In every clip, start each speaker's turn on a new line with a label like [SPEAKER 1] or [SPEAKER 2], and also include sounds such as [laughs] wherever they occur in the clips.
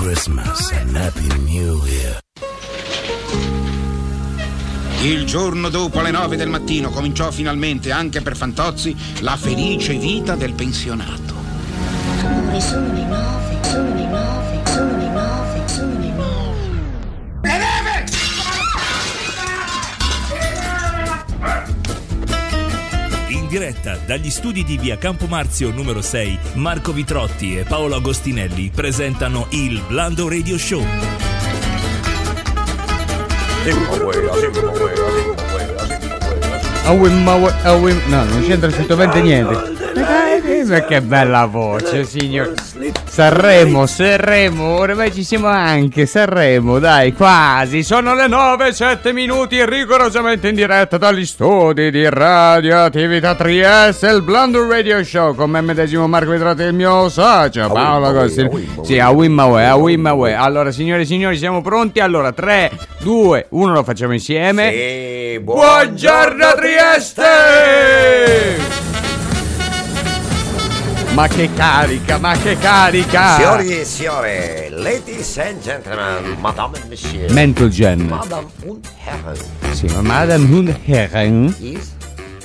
[SPEAKER 1] Christmas and Happy New Year.
[SPEAKER 2] Il giorno dopo le nove del mattino cominciò finalmente, anche per Fantozzi, la felice vita del pensionato.
[SPEAKER 3] Come sono le nove?
[SPEAKER 4] Diretta dagli studi di via Campomarzio numero 6, Marco Vitrotti e Paolo Agostinelli presentano il Blando Radio Show.
[SPEAKER 5] No, non c'entra assolutamente niente. Ma che bella voce, signor. Sanremo, Sanremo, ormai ci siamo anche, Sanremo, dai, quasi. Sono le 9, 7 minuti rigorosamente in diretta dagli studi di Radioattività Trieste, il Blunder Radio Show con me medesimo Marco Vetrati e il mio socio Paolo Agosti. Sì, a Wimaway, a Wimaway. Allora, signore e signori, siamo pronti? Allora, 3, 2, 1, lo facciamo insieme.
[SPEAKER 6] Sì,
[SPEAKER 5] Buongiorno Trieste! Ma che carica, ma che carica!
[SPEAKER 6] Signori e signore, ladies and gentlemen, madame and monsieur,
[SPEAKER 5] Mental Gen.
[SPEAKER 6] madame und herren,
[SPEAKER 5] Sì, ma Madame und Herren.
[SPEAKER 6] is...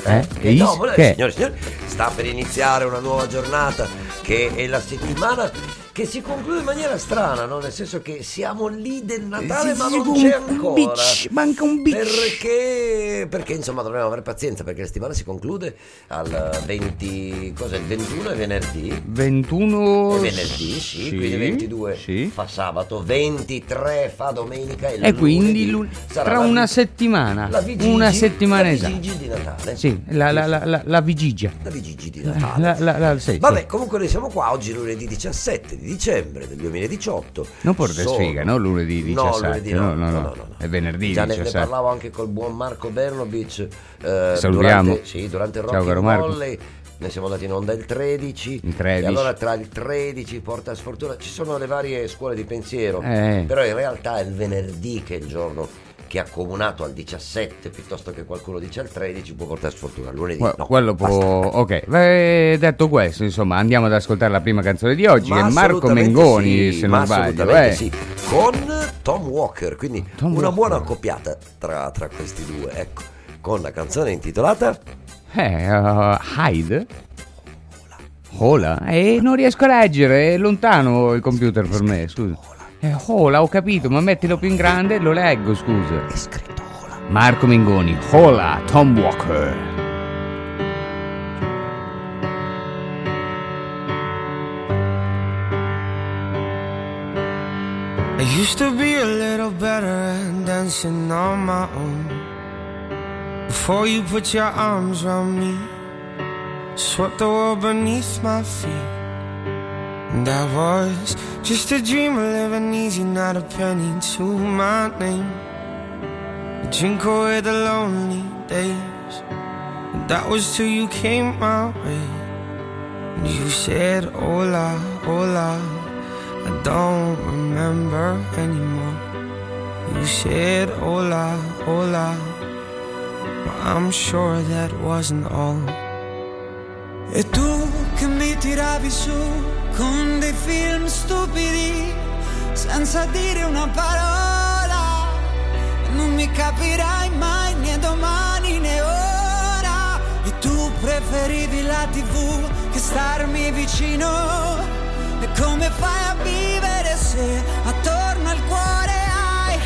[SPEAKER 5] Eh?
[SPEAKER 6] Che
[SPEAKER 5] Is?
[SPEAKER 6] no, signori e signori, sta per iniziare una nuova giornata che è la settimana che si conclude in maniera strana, no? Nel senso che siamo lì del Natale
[SPEAKER 5] Sì,
[SPEAKER 6] ma
[SPEAKER 5] sì,
[SPEAKER 6] non c'è
[SPEAKER 5] un
[SPEAKER 6] ancora.
[SPEAKER 5] bitch, manca un bitch.
[SPEAKER 6] Perché? Perché insomma dovremmo avere pazienza perché la settimana si conclude al 20... cosa? Il 21 è venerdì.
[SPEAKER 5] 21
[SPEAKER 6] È venerdì, sì, quindi 22
[SPEAKER 5] sì.
[SPEAKER 6] fa sabato, 23 fa domenica e,
[SPEAKER 5] E quindi
[SPEAKER 6] lunedì
[SPEAKER 5] lu-
[SPEAKER 6] sarà
[SPEAKER 5] tra
[SPEAKER 6] la
[SPEAKER 5] una
[SPEAKER 6] vi-
[SPEAKER 5] settimana,
[SPEAKER 6] la vigigi-
[SPEAKER 5] una settimana
[SPEAKER 6] la
[SPEAKER 5] esatta.
[SPEAKER 6] vigigi di Natale.
[SPEAKER 5] Sì, la, la, la, la, la vigigia.
[SPEAKER 6] La vigigi di Natale.
[SPEAKER 5] La, la, la, sì,
[SPEAKER 6] Vabbè,
[SPEAKER 5] sì.
[SPEAKER 6] comunque noi siamo qua oggi lunedì 17 di dicembre del 2018.
[SPEAKER 5] Non porta
[SPEAKER 6] Sono-
[SPEAKER 5] sfiga, no? Lunedì 17.
[SPEAKER 6] No, lunedì
[SPEAKER 5] no,
[SPEAKER 6] no,
[SPEAKER 5] no, no,
[SPEAKER 6] no.
[SPEAKER 5] È venerdì
[SPEAKER 6] Già ne, ne
[SPEAKER 5] 17.
[SPEAKER 6] parlavo anche col buon Marco Bernobic. eh,
[SPEAKER 5] Salutiamo.
[SPEAKER 6] Durante, sì, durante il
[SPEAKER 5] Ciao,
[SPEAKER 6] Rock
[SPEAKER 5] caro
[SPEAKER 6] and
[SPEAKER 5] Marco.
[SPEAKER 6] Volley. Ne siamo andati in onda il 13.
[SPEAKER 5] Il 13.
[SPEAKER 6] E allora tra il 13 porta sfortuna. Ci sono le varie scuole di pensiero.
[SPEAKER 5] Eh.
[SPEAKER 6] Però in realtà è il venerdì che è il giorno che accomunato al 17 piuttosto che qualcuno dice al 13 può portare sfortuna. Lunedì
[SPEAKER 5] Que-
[SPEAKER 6] no.
[SPEAKER 5] quello può.
[SPEAKER 6] basta.
[SPEAKER 5] Ok, Beh, detto questo, insomma, andiamo ad ascoltare la prima canzone di oggi,
[SPEAKER 6] Ma
[SPEAKER 5] che è Marco Mengoni,
[SPEAKER 6] sì,
[SPEAKER 5] se non sbaglio. eh.
[SPEAKER 6] sì. Con Tom Walker, quindi
[SPEAKER 5] Tom
[SPEAKER 6] una
[SPEAKER 5] Walker.
[SPEAKER 6] buona accoppiata tra, tra questi due, ecco. Con la canzone intitolata
[SPEAKER 5] Eh, uh, Hyde? Hola? Eh, non riesco a leggere, è lontano il computer per me, scusa. Eh, Hola, ho capito, ma mettilo più in grande e lo leggo, scusa.
[SPEAKER 6] È scritto Hola.
[SPEAKER 5] Marco Mengoni, Hola, Tom Walker.
[SPEAKER 7] I used to be a little better at dancing on my own. Before you put your arms around me, swept the world beneath my feet. And I was just a dream of living easy, not a penny to my name. Drink away the lonely days. And that was till you came my way. And you said, Hola, hola. I don't remember anymore. You said hola, hola. But I'm sure that wasn't all.
[SPEAKER 8] E tu che mi tiravi su con dei film stupidi, senza dire una parola. Non mi capirai mai né domani né ora. E tu preferivi la tv che starmi vicino. E come fai a vivere se attorno al cuore hai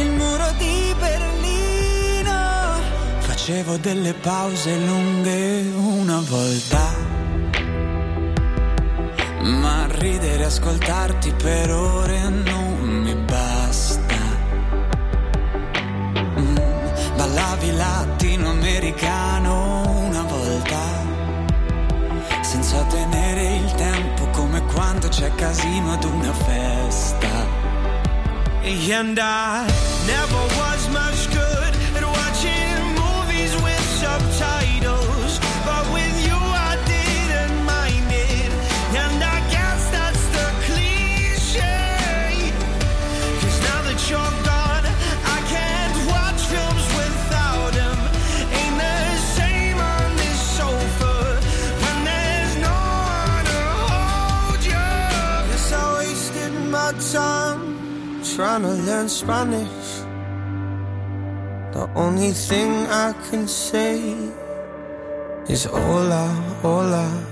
[SPEAKER 8] il muro di Berlino? Facevo delle pause lunghe una volta. Ma ridere e ascoltarti per ore non mi basta. Mm, Ballavi latinoamericano una volta, senza tenere il tempo come quando c'è casino ad una festa.
[SPEAKER 7] And I never was trying to learn Spanish. The only thing I can say is hola, hola.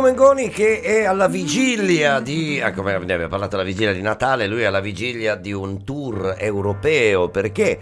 [SPEAKER 6] Marco Mengoni che è alla vigilia di, ecco, ne abbiamo parlato alla vigilia di Natale, lui è alla vigilia di un tour europeo perché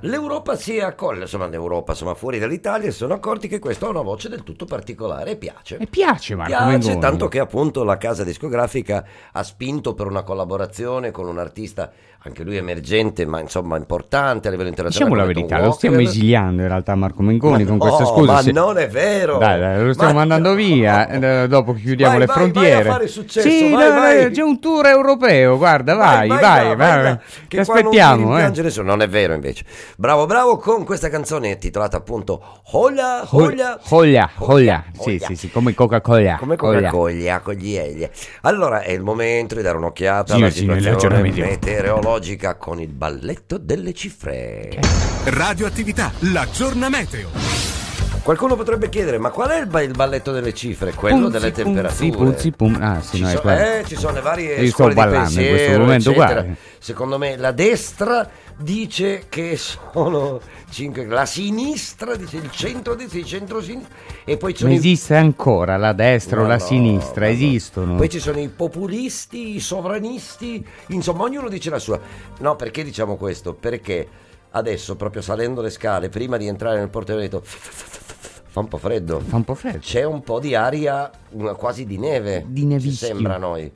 [SPEAKER 6] l'Europa si è accorta, insomma l'Europa, insomma fuori dall'Italia si sono accorti che questa ha una voce del tutto particolare e piace.
[SPEAKER 5] E piace Marco
[SPEAKER 6] Piace,
[SPEAKER 5] Mengoni.
[SPEAKER 6] tanto che appunto la casa discografica ha spinto per una collaborazione con un artista, anche lui emergente, ma insomma importante a livello internazionale.
[SPEAKER 5] Diciamo la verità, lo stiamo esiliando in realtà Marco Mengoni
[SPEAKER 6] Ma
[SPEAKER 5] con
[SPEAKER 6] no,
[SPEAKER 5] questa scusa.
[SPEAKER 6] ma
[SPEAKER 5] se-
[SPEAKER 6] non è vero!
[SPEAKER 5] Dai, dai, lo stiamo
[SPEAKER 6] Ma
[SPEAKER 5] mandando
[SPEAKER 6] no!
[SPEAKER 5] via, eh, dopo chiudiamo
[SPEAKER 6] Vai,
[SPEAKER 5] le
[SPEAKER 6] vai,
[SPEAKER 5] frontiere.
[SPEAKER 6] vai successo,
[SPEAKER 5] sì,
[SPEAKER 6] vai, vai.
[SPEAKER 5] c'è un tour europeo, guarda, vai, vai, vai, Ti
[SPEAKER 6] non
[SPEAKER 5] aspettiamo,
[SPEAKER 6] si
[SPEAKER 5] eh.
[SPEAKER 6] Non è vero invece. Bravo, bravo con questa canzone titolata appunto Hola, Hola.
[SPEAKER 5] Foglia, foglia, sì, sì, sì, come Coca-Cola.
[SPEAKER 6] Come. Coca-Cola, con gli egli. Allora è il momento di dare un'occhiata alla situazione
[SPEAKER 5] l'aggiornamento.
[SPEAKER 6] Meteorologica con il balletto delle cifre.
[SPEAKER 9] Radioattività, la giorna meteo.
[SPEAKER 6] Qualcuno potrebbe chiedere, ma qual è il, ba- il balletto delle cifre? Quello
[SPEAKER 5] Punzi,
[SPEAKER 6] delle
[SPEAKER 5] punzi,
[SPEAKER 6] temperature.
[SPEAKER 5] punzi, pum. Ah, sì,
[SPEAKER 6] Ci,
[SPEAKER 5] no, è
[SPEAKER 6] so- eh, ci sono le varie
[SPEAKER 5] Io sto
[SPEAKER 6] scuole di
[SPEAKER 5] ballando in
[SPEAKER 6] pensiero,
[SPEAKER 5] questo momento,
[SPEAKER 6] eccetera.
[SPEAKER 5] guarda.
[SPEAKER 6] Secondo me la destra dice che sono 5, la sinistra dice il centro dice il centro-sinistra e poi ci sono
[SPEAKER 5] Ma
[SPEAKER 6] i-
[SPEAKER 5] esiste ancora la destra o la
[SPEAKER 6] no,
[SPEAKER 5] sinistra?
[SPEAKER 6] no.
[SPEAKER 5] Esistono.
[SPEAKER 6] Poi ci sono i populisti, i sovranisti, insomma ognuno dice la sua. No, perché diciamo questo? Perché adesso, proprio salendo le scale, prima di entrare nel porto, ho detto fa un po' freddo.
[SPEAKER 5] Fa un po' freddo.
[SPEAKER 6] C'è un po' di aria una- quasi di neve.
[SPEAKER 5] Di nevischio.
[SPEAKER 6] sembra a noi.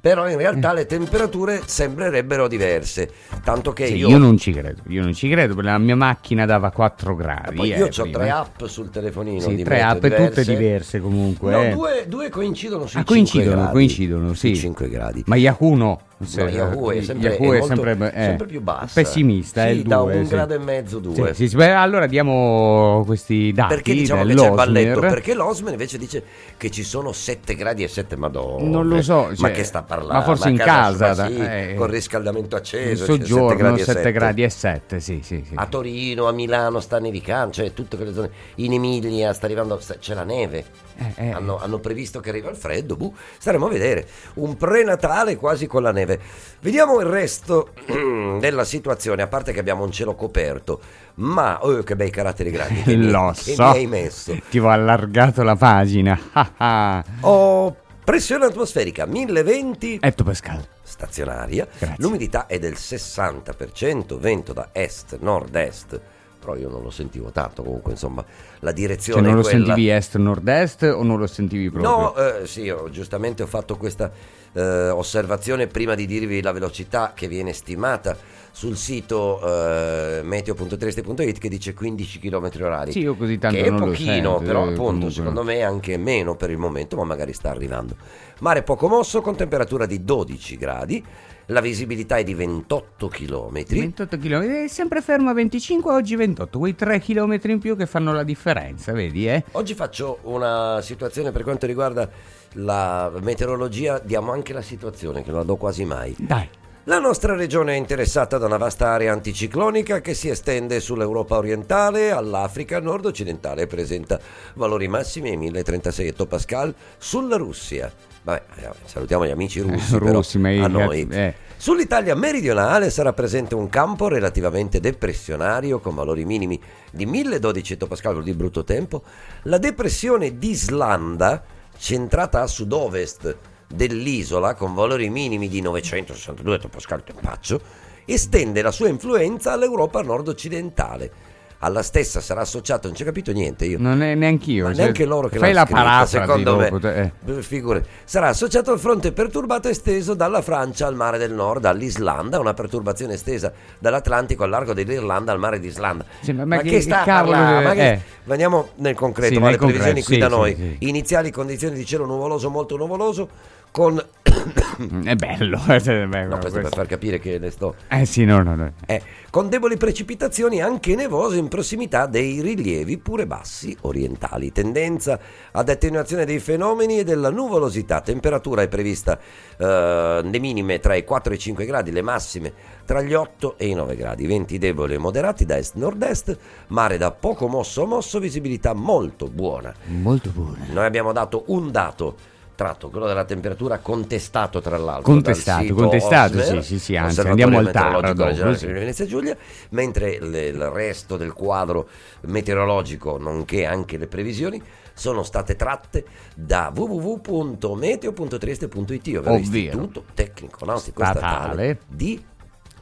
[SPEAKER 6] Però in realtà le temperature sembrerebbero diverse. Tanto che
[SPEAKER 5] Sì,
[SPEAKER 6] io,
[SPEAKER 5] io, non ci credo, io non ci credo, perché la mia macchina dava 4 gradi.
[SPEAKER 6] poi
[SPEAKER 5] eh,
[SPEAKER 6] io ho
[SPEAKER 5] prima.
[SPEAKER 6] tre app sul telefonino.
[SPEAKER 5] Sì, tre app tutte
[SPEAKER 6] diverse.
[SPEAKER 5] diverse comunque.
[SPEAKER 6] No,
[SPEAKER 5] eh.
[SPEAKER 6] due, due coincidono sui
[SPEAKER 5] Ah,
[SPEAKER 6] 5
[SPEAKER 5] coincidono,
[SPEAKER 6] gradi.
[SPEAKER 5] coincidono, sì.
[SPEAKER 6] 5 gradi.
[SPEAKER 5] Ma Yahoo no.
[SPEAKER 6] No, Yahoo è sempre,
[SPEAKER 5] Yahoo
[SPEAKER 6] è molto-
[SPEAKER 5] sempre, eh,
[SPEAKER 6] sempre più bassa.
[SPEAKER 5] Pessimista,
[SPEAKER 6] sì,
[SPEAKER 5] è il
[SPEAKER 6] da
[SPEAKER 5] 2.
[SPEAKER 6] un
[SPEAKER 5] sì.
[SPEAKER 6] grado e mezzo, due.
[SPEAKER 5] Sì, sì, beh, allora diamo questi dati
[SPEAKER 6] Perché diciamo che c'è il
[SPEAKER 5] dell'Osmer.
[SPEAKER 6] balletto? Perché l'Osmer invece dice che ci sono 7 gradi e 7, ma dove?
[SPEAKER 5] Non lo so,
[SPEAKER 6] ma
[SPEAKER 5] cioè,
[SPEAKER 6] che sta parlando?
[SPEAKER 5] ma forse in
[SPEAKER 6] a
[SPEAKER 5] casa, da-
[SPEAKER 6] sì,
[SPEAKER 5] eh,
[SPEAKER 6] con riscaldamento
[SPEAKER 5] In
[SPEAKER 6] acceso, 7
[SPEAKER 5] soggiorno
[SPEAKER 6] gradi e
[SPEAKER 5] 7
[SPEAKER 6] 7.
[SPEAKER 5] gradi e 7, sì, sì, sì.
[SPEAKER 6] A Torino, a Milano sta nevicando, cioè tutte quelle zone. In Emilia sta arrivando, c'è la neve.
[SPEAKER 5] Eh, eh.
[SPEAKER 6] Hanno, hanno previsto che arriva il freddo, buh, staremo a vedere. Un pre-natale quasi con la neve. Vediamo il resto [clears throat] della situazione, a parte che abbiamo un cielo coperto, ma oh, che bei caratteri grandi che, [laughs] mi,
[SPEAKER 5] Lo
[SPEAKER 6] che
[SPEAKER 5] so.
[SPEAKER 6] mi hai messo.
[SPEAKER 5] Ti ho allargato la pagina. [laughs]
[SPEAKER 6] Ho pressione atmosferica 1020
[SPEAKER 5] Etto Pascal.
[SPEAKER 6] stazionaria,
[SPEAKER 5] Grazie.
[SPEAKER 6] l'umidità è del 60%, vento da est, nord-est, però io non lo sentivo tanto comunque, insomma, la
[SPEAKER 5] Cioè
[SPEAKER 6] direzione
[SPEAKER 5] non
[SPEAKER 6] è
[SPEAKER 5] lo
[SPEAKER 6] quella.
[SPEAKER 5] sentivi est-nord-est o non lo sentivi proprio?
[SPEAKER 6] No, eh, sì, ho- giustamente ho fatto questa eh, osservazione prima di dirvi la velocità che viene stimata sul sito eh, meteo.treste.it che dice 15 km orari.
[SPEAKER 5] Sì, io così tanto
[SPEAKER 6] che è pochino,
[SPEAKER 5] sento,
[SPEAKER 6] però
[SPEAKER 5] eh,
[SPEAKER 6] appunto
[SPEAKER 5] comunque.
[SPEAKER 6] secondo me anche meno per il momento, ma magari sta arrivando. Mare poco mosso con temperatura di 12 gradi, la visibilità è di 28 km.
[SPEAKER 5] 28 km, è sempre fermo a 25, oggi 28, quei 3 km in più che fanno la differenza, vedi eh?
[SPEAKER 6] Oggi faccio una situazione per quanto riguarda la meteorologia, diamo anche la situazione che non la do quasi mai.
[SPEAKER 5] Dai,
[SPEAKER 6] La nostra regione è interessata da una vasta area anticiclonica che si estende sull'Europa orientale, all'Africa nord-occidentale e presenta valori massimi ai 1036 ettopascal sulla Russia. Vabbè, eh, salutiamo gli amici russi, però
[SPEAKER 5] russi,
[SPEAKER 6] a noi.
[SPEAKER 5] eh.
[SPEAKER 6] Sull'Italia meridionale sarà presente un campo relativamente depressionario con valori minimi di 1200 ettopascal di brutto tempo. La depressione d'Islanda, centrata a sud-ovest dell'isola con valori minimi di 962 ettopascal tempaccio, estende la sua influenza all'Europa nord-occidentale. Alla stessa sarà associato, non ci ho capito niente io.
[SPEAKER 5] Non è neanch'io.
[SPEAKER 6] Ma
[SPEAKER 5] cioè,
[SPEAKER 6] neanche loro che
[SPEAKER 5] Fai la
[SPEAKER 6] scritta,
[SPEAKER 5] parafrasi
[SPEAKER 6] secondo me.
[SPEAKER 5] dopo, te- eh.
[SPEAKER 6] Sarà associato al fronte perturbato esteso dalla Francia al mare del nord, all'Islanda, una perturbazione estesa dall'Atlantico al largo dell'Irlanda al mare d'Islanda.
[SPEAKER 5] Sì, ma-
[SPEAKER 6] ma, che,
[SPEAKER 5] che
[SPEAKER 6] sta
[SPEAKER 5] cavolo deve-
[SPEAKER 6] Ma che-
[SPEAKER 5] eh.
[SPEAKER 6] Andiamo nel concreto,
[SPEAKER 5] Sì,
[SPEAKER 6] ma
[SPEAKER 5] nel
[SPEAKER 6] le previsioni
[SPEAKER 5] concreto,
[SPEAKER 6] qui
[SPEAKER 5] sì,
[SPEAKER 6] da
[SPEAKER 5] sì,
[SPEAKER 6] noi. Iniziali condizioni di cielo nuvoloso, molto nuvoloso, con... [coughs]
[SPEAKER 5] È bello. [laughs] è bello,
[SPEAKER 6] No, questo per far capire che ne sto...
[SPEAKER 5] Eh sì, no, no, no.
[SPEAKER 6] Eh, con deboli precipitazioni anche nevose in prossimità dei rilievi pure bassi orientali. Tendenza ad attenuazione dei fenomeni e della nuvolosità. Temperatura è prevista eh, le minime tra i 4 e i 5 gradi, le massime tra gli 8 e i 9 gradi. Venti deboli e moderati da est-nord-est, mare da poco mosso a mosso, visibilità molto buona.
[SPEAKER 5] Molto buono.
[SPEAKER 6] Noi abbiamo dato un dato tratto, quello della temperatura contestato tra l'altro.
[SPEAKER 5] Contestato, contestato,
[SPEAKER 6] Osmer,
[SPEAKER 5] sì, sì, sì, anzi, andiamo al
[SPEAKER 6] Meteorologico
[SPEAKER 5] tardo,
[SPEAKER 6] Regionale Venezia Giulia, mentre le- il resto del quadro meteorologico, nonché anche le previsioni, sono state tratte da www.meteo.trieste.it, ovvero. Istituto Tecnico Nautico Statale
[SPEAKER 5] Statale.
[SPEAKER 6] di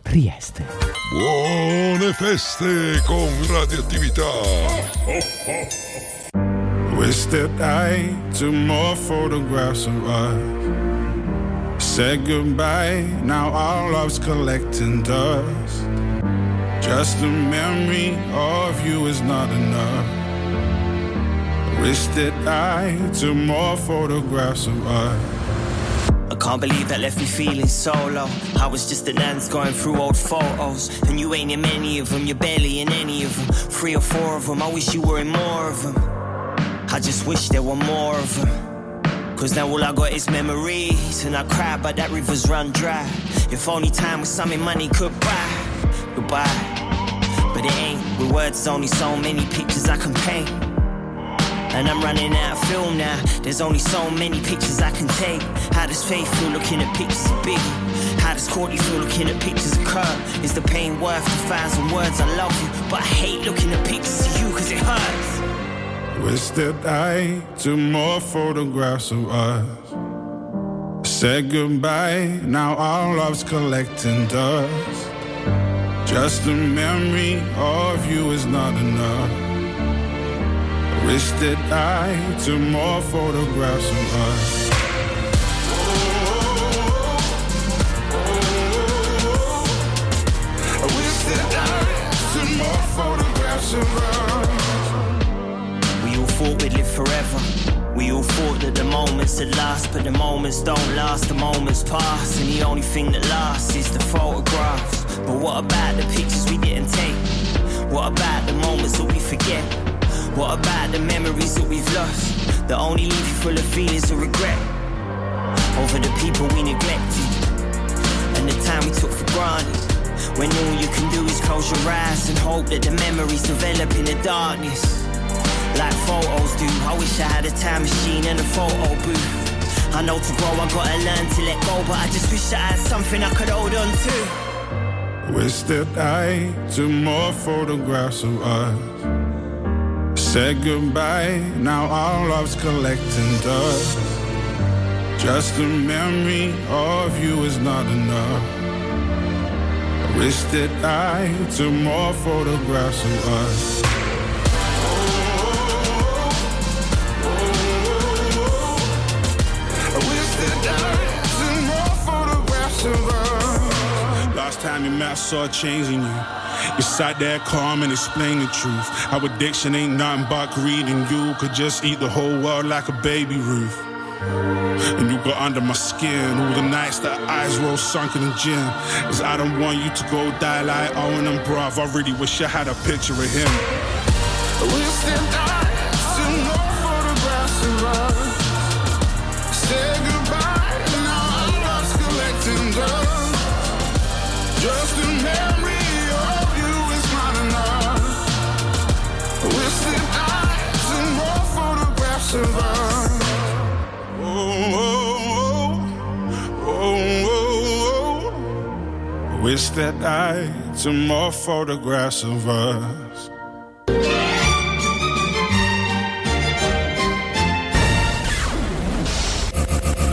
[SPEAKER 5] Trieste.
[SPEAKER 1] Buone feste con radioattività.
[SPEAKER 10] We that I to more photographs of us. Said goodbye, now our love's collecting dust. Just a memory of you is not enough. Wish that I took more photographs of us.
[SPEAKER 11] I can't believe that left me feeling so low. I was just an ant going through old photos. And you ain't in many of them, you're barely in any of them. Three or four of them, I wish you were in more of them. I just wish there were more of them. Cause now all I got is memories. And I cry, but that river's run dry. If only time was something money could buy. Goodbye. But it ain't. With words, only so many pictures I can paint. And I'm running out of film now. There's only so many pictures I can take. How does Faith feel looking at pictures of Biggie? How does Courtney feel looking at pictures of Kurt? Is the pain worth the thousand words I love you? But I hate looking at pictures of you cause it hurts.
[SPEAKER 10] Wish that I took more photographs of us. Said goodbye, now our love's collecting dust. Just a memory of you is not enough. Wish that I took more photographs of us. Wish that I took more photographs of us.
[SPEAKER 11] Thought we'd live forever. We all thought that the moments would last, but the moments don't last, the moments pass, and the only thing that lasts is the photographs. But what about the pictures we didn't take? What about the moments that we forget? What about the memories that we've lost? That only leave you full of feelings of regret over the people we neglected and the time we took for granted. When all you can do is close your eyes and hope that the memories develop in the darkness. Like photos do, I wish I had a time machine and a photo booth. I know to grow, I gotta learn to let go, but I just wish I had something I could hold on to.
[SPEAKER 10] Wish that I took more photographs of us. Said goodbye, now all our love's collecting dust. Just a memory of you is not enough. Wish that I took more photographs of us. Time you met, I saw a change in you. You sat there calm and explained the truth. Our addiction ain't nothing but greed, and you could just eat the whole world like a baby Ruth. And you got under my skin all the nights that eyes roll sunken in gin. Cause I don't want you to go die like Owen and bruv. I really wish I had a picture of him. That wish that I took more photographs of us.